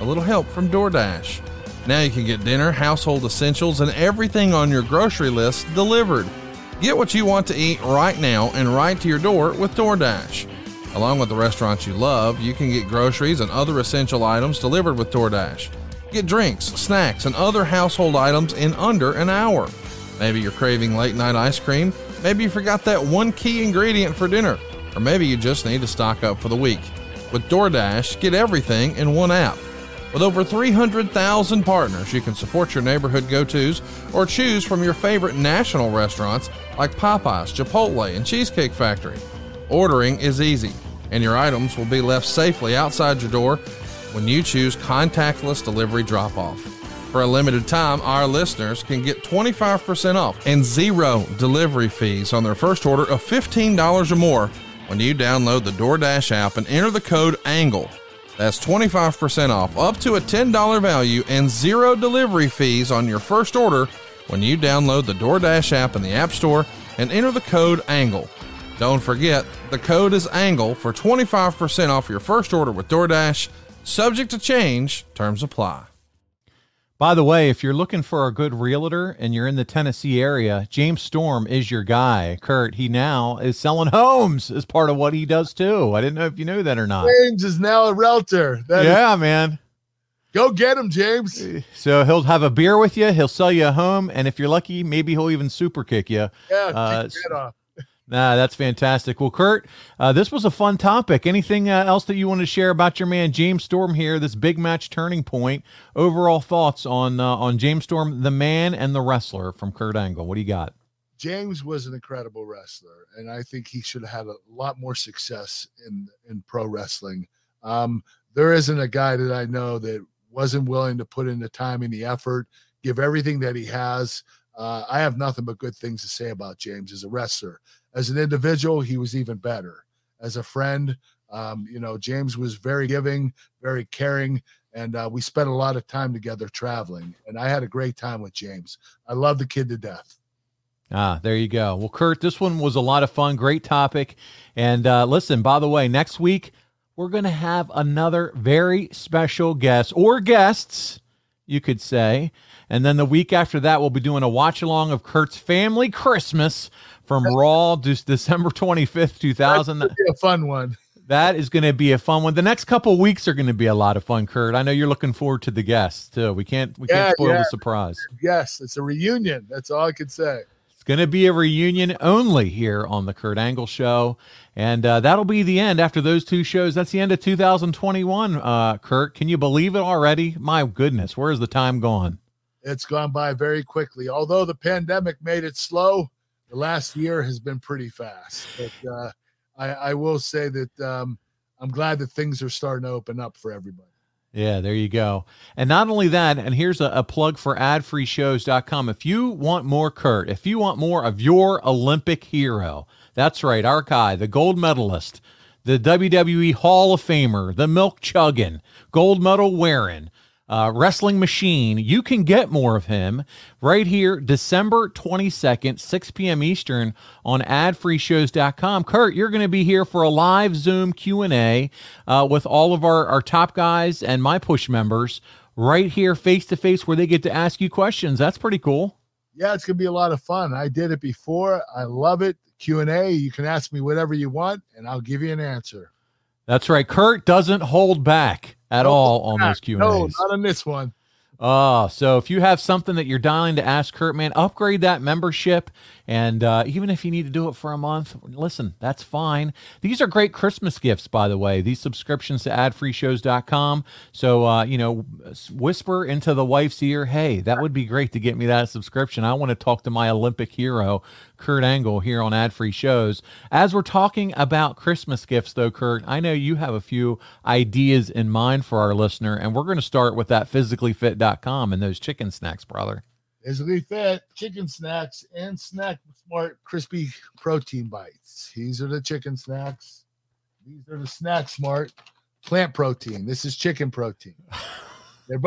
A little help from DoorDash. Now you can get dinner, household essentials, and everything on your grocery list delivered. Get what you want to eat right now and right to your door with DoorDash. Along with the restaurants you love, you can get groceries and other essential items delivered with DoorDash. Get drinks, snacks, and other household items in under an hour. Maybe you're craving late night ice cream. Maybe you forgot that one key ingredient for dinner. Or maybe you just need to stock up for the week. With DoorDash, get everything in one app. With over 300,000 partners, you can support your neighborhood go tos or choose from your favorite national restaurants like Popeyes, Chipotle, and Cheesecake Factory. Ordering is easy, and your items will be left safely outside your door when you choose contactless delivery drop off. For a limited time, our listeners can get 25% off and zero delivery fees on their first order of $15 or more when you download the DoorDash app and enter the code ANGLE. That's 25% off, up to a $10 value, and zero delivery fees on your first order when you download the DoorDash app in the App Store and enter the code ANGLE. Don't forget, the code is ANGLE for 25% off your first order with DoorDash. Subject to change, terms apply. By the way, if you're looking for a good realtor and you're in the Tennessee area, James Storm is your guy. Kurt, he now is selling homes as part of what he does too. I didn't know if you knew that or not. James is now a realtor. That is- Yeah, man. go get him, James. So he'll have a beer with you. He'll sell you a home, and if you're lucky, maybe he'll even super kick you. Yeah, Uh, kick your head off. Nah, that's fantastic. Well, Kurt, uh, this was a fun topic. Anything uh, else that you want to share about your man James Storm here? This big match turning point. Overall thoughts on uh, on James Storm, the man and the wrestler from Kurt Angle. What do you got? James was an incredible wrestler, and I think he should have had a lot more success in in pro wrestling. Um, there isn't a guy that I know that wasn't willing to put in the time and the effort, give everything that he has. Uh, I have nothing but good things to say about James as a wrestler. As an individual, he was even better. As a friend, um, you know, James was very giving, very caring, and uh, we spent a lot of time together traveling. And I had a great time with James. I love the kid to death. Ah, there you go. Well, Kurt, this one was a lot of fun. Great topic. And uh, listen, by the way, next week we're going to have another very special guest or guests, you could say. And then the week after that, we'll be doing a watch along of Kurt's family Christmas from Raw, December 25th, 2000. That'd be a fun one. That is going to be a fun one. The next couple weeks are going to be a lot of fun, Kurt. I know you're looking forward to the guests too. We can't we Yeah, can't spoil yeah. the surprise. Yes, it's a reunion. That's all I can say. It's going to be a reunion only here on the Kurt Angle Show, and uh, that'll be the end after those two shows. That's the end of 2021. Uh, Kurt, can you believe it already? My goodness, where is the time gone? It's gone by very quickly. Although the pandemic made it slow, the last year has been pretty fast. But uh, I, I will say that um, I'm glad that things are starting to open up for everybody. Yeah, there you go. And not only that, and here's a, a plug for adfreeshows.com. If you want more Kurt, if you want more of your Olympic hero, that's right, our guy, the gold medalist, the WWE Hall of Famer, the milk chugging, gold medal wearing, uh, wrestling machine. You can get more of him right here, December 22nd, 6 p.m. Eastern on adfreeshows.com. Kurt, you're going to be here for a live Zoom Q&A uh, with all of our, our top guys and my push members right here face to face where they get to ask you questions. That's pretty cool. Yeah, it's gonna be a lot of fun. I did it before. I love it. Q and A. You can ask me whatever you want, and I'll give you an answer. That's right. Kurt doesn't hold back at oh, all on those Q&As. No, not on this one. Oh, so if you have something that you're dying to ask Kurt, man, upgrade that membership. And uh, even if you need to do it for a month, listen, that's fine. These are great Christmas gifts, by the way. These subscriptions to adfreeshows.com. So, uh, you know, whisper into the wife's ear, hey, that would be great to get me that subscription. I want to talk to my Olympic hero, Kurt Angle, here on Ad Free Shows. As we're talking about Christmas gifts, though, Kurt, I know you have a few ideas in mind for our listener, and we're going to start with that physicallyfit.com and those chicken snacks, brother. Physically Fit chicken snacks and Snack Smart crispy protein bites. These are the chicken snacks. These are the Snack Smart plant protein. This is chicken protein. There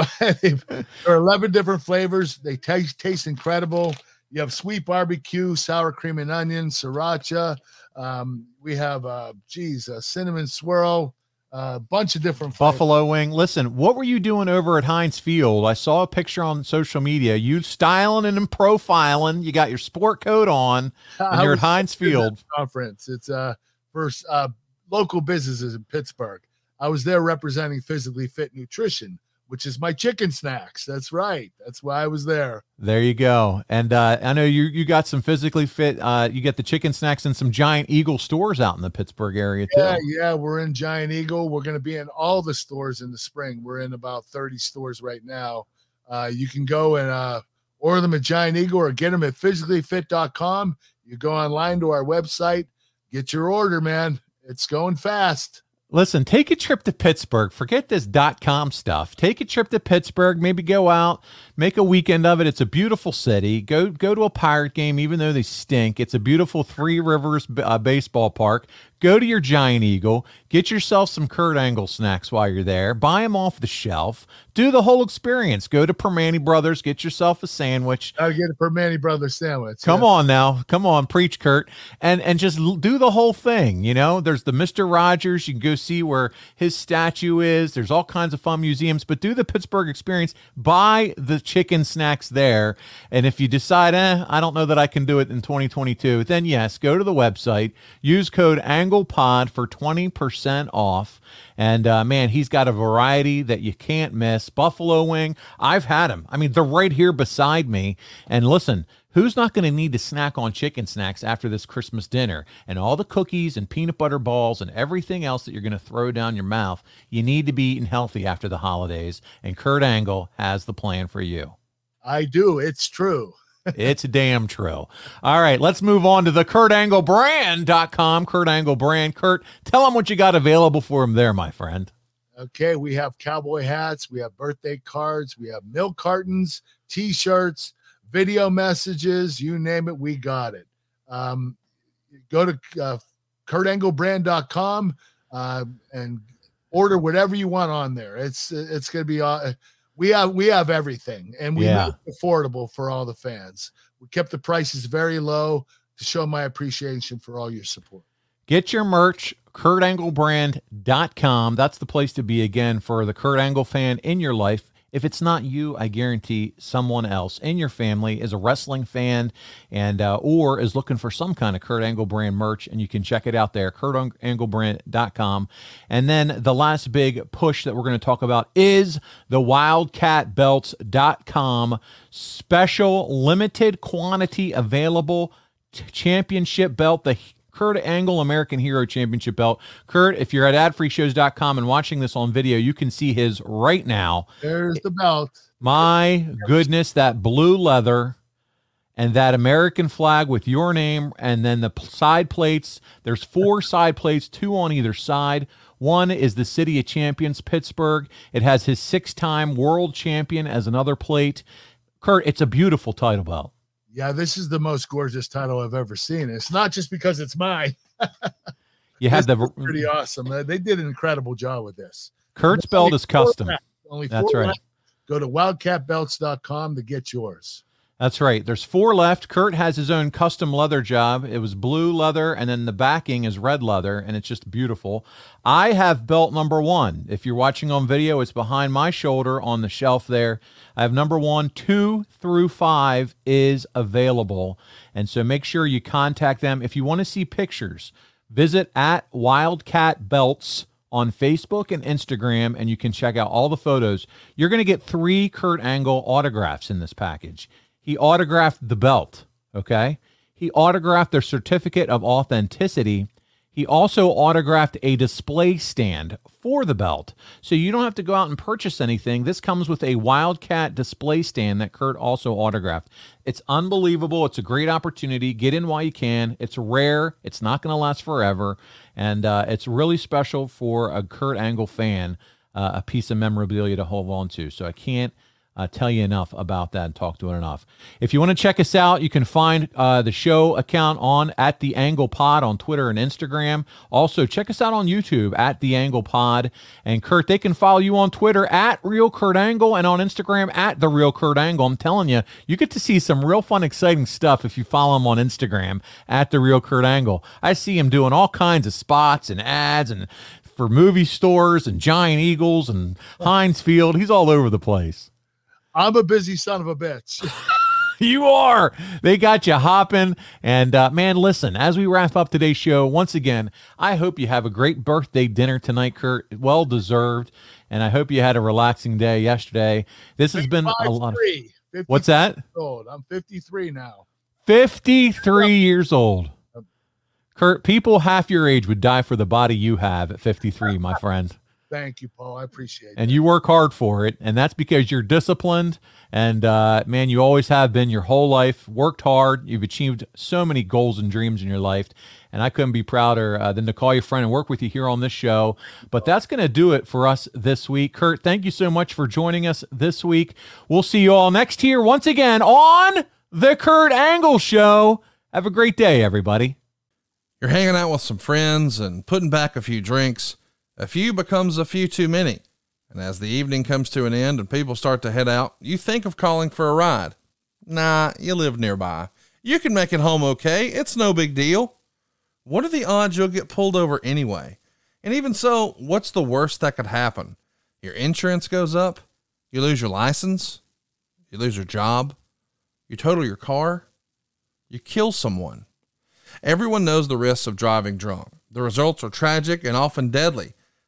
are 11 different flavors. They taste taste incredible. You have sweet barbecue, sour cream and onion, sriracha. Um, we have, uh, geez, a cinnamon swirl, a bunch of different flavors. Buffalo wing. Listen, what were you doing over at Heinz Field? I saw a picture on social media. You styling and profiling. You got your sport coat on, and you're at Heinz Field. conference. It's uh first uh local businesses in Pittsburgh. I was there representing physically fit nutrition, which is my chicken snacks. That's right. That's why I was there. There you go. And uh, I know you you got some physically fit. Uh, you get the chicken snacks in some Giant Eagle stores out in the Pittsburgh area too. Yeah, yeah, we're in Giant Eagle. We're going to be in all the stores in the spring. We're in about 30 stores right now. Uh, you can go and uh, order them at Giant Eagle or get them at physicallyfit.com. You go online to our website, get your order, man. It's going fast. Listen, take a trip to Pittsburgh. Forget this dot com stuff. Take a trip to Pittsburgh. Maybe go out, make a weekend of it. It's a beautiful city. Go go to a pirate game, even though they stink. It's a beautiful Three Rivers uh, baseball park. Go to your Giant Eagle. Get yourself some Kurt Angle snacks while you're there. Buy them off the shelf. Do the whole experience. Go to Primanti Brothers. Get yourself a sandwich. I'll get a Primanti Brothers sandwich. Come Yeah. on now, come on, preach, Kurt, and and just do the whole thing. You know, there's the Mister Rogers. You can go see where his statue is. There's all kinds of fun museums, but do the Pittsburgh experience. Buy the chicken snacks there, and if you decide, eh, I don't know that I can do it in 2022, then yes, go to the website. Use code AnglePod for 20% off. And uh, man, he's got a variety that you can't miss. Buffalo wing, I've had them. I mean, they're right here beside me. And listen, who's not going to need to snack on chicken snacks after this Christmas dinner? And all the cookies and peanut butter balls and everything else that you're going to throw down your mouth, you need to be eating healthy after the holidays. And Kurt Angle has the plan for you. I do. It's true. It's damn true. All right, let's move on to the KurtAngleBrand.com. Kurt Angle Brand. Kurt, tell them what you got available for him there, my friend. Okay, we have cowboy hats, we have birthday cards, we have milk cartons, t-shirts, video messages, you name it, we got it. Um, go to uh, kurtanglebrand.com uh, and order whatever you want on there. It's it's going to be uh, we have we have everything and we Yeah. make it affordable for all the fans. We kept the prices very low to show my appreciation for all your support. Get your merch, kurtanglebrand.com. That's the place to be again for the Kurt Angle fan in your life. If it's not you, I guarantee someone else in your family is a wrestling fan and uh, or is looking for some kind of Kurt Angle brand merch, and you can check it out there, kurtanglebrand.com. And then the last big push that we're going to talk about is the wildcatbelts.com special limited quantity available championship belt, the Kurt Angle American Hero Championship belt. Kurt, if you're at adfreeshows.com and watching this on video, you can see his right now. There's the belt. My goodness, that blue leather and that American flag with your name and then the side plates. There's four side plates, two on either side. One is the City of Champions, Pittsburgh. It has his six time world champion as another plate. Kurt, it's a beautiful title belt. Yeah, this is the most gorgeous title I've ever seen. It's not just because it's mine. You had the pretty awesome. Uh, They did an incredible job with this. Kurt's belt is custom. Only That's right. Go to wildcatbelts.com to get yours. That's right. There's four left. Kurt has his own custom leather job. It was blue leather, and then the backing is red leather, and it's just beautiful. I have belt number one. If you're watching on video, it's behind my shoulder on the shelf there. I have number one, two through five is available. And so make sure you contact them. If you want to see pictures, visit at Wildcat Belts on Facebook and Instagram, and you can check out all the photos. You're going to get three Kurt Angle autographs in this package. He autographed the belt, okay? He autographed their certificate of authenticity. He also autographed a display stand for the belt. So you don't have to go out and purchase anything. This comes with a Wildcat display stand that Kurt also autographed. It's unbelievable. It's a great opportunity. Get in while you can. It's rare. It's not going to last forever. And uh, it's really special for a Kurt Angle fan, uh, a piece of memorabilia to hold on to. So I can't uh, tell you enough about that and talk to it enough. If you want to check us out, you can find uh, the show account on at the Angle Pod on Twitter and Instagram. Also, check us out on YouTube at the Angle Pod. And Kurt, they can follow you on Twitter at Real Kurt Angle and on Instagram at the Real Kurt Angle. I'm telling you, you get to see some real fun, exciting stuff if you follow him on Instagram at the Real Kurt Angle. I see him doing all kinds of spots and ads and for movie stores and Giant Eagles and Heinz Field. He's all over the place. I'm a busy son of a bitch. you are. They got you hopping. And uh, man, listen, as we wrap up today's show, once again, I hope you have a great birthday dinner tonight, Kurt. Well deserved. And I hope you had a relaxing day yesterday. This has been a lot of. 53 What's that? Old. I'm 53 now. 53 years old. Kurt, people half your age would die for the body you have at 53, my friend. Thank you, Paul. I appreciate it. and you work hard for it and that's because you're disciplined and uh, man you always have been your whole life worked hard you've achieved so many goals and dreams in your life and i couldn't be prouder uh, than to call you friend and work with you here on this show but that's going to do it for us this week kurt thank you so much for joining us this week we'll see you all next year once again on the kurt angle show have a great day everybody You're hanging out with some friends and putting back a few drinks. A few becomes a few too many. And as the evening comes to an end and people start to head out, you think of calling for a ride. Nah, you live nearby. You can make it home okay. It's no big deal. What are the odds you'll get pulled over anyway? And even so, what's the worst that could happen? Your insurance goes up, you lose your license, you lose your job, you total your car, you kill someone. Everyone knows the risks of driving drunk. The results are tragic and often deadly.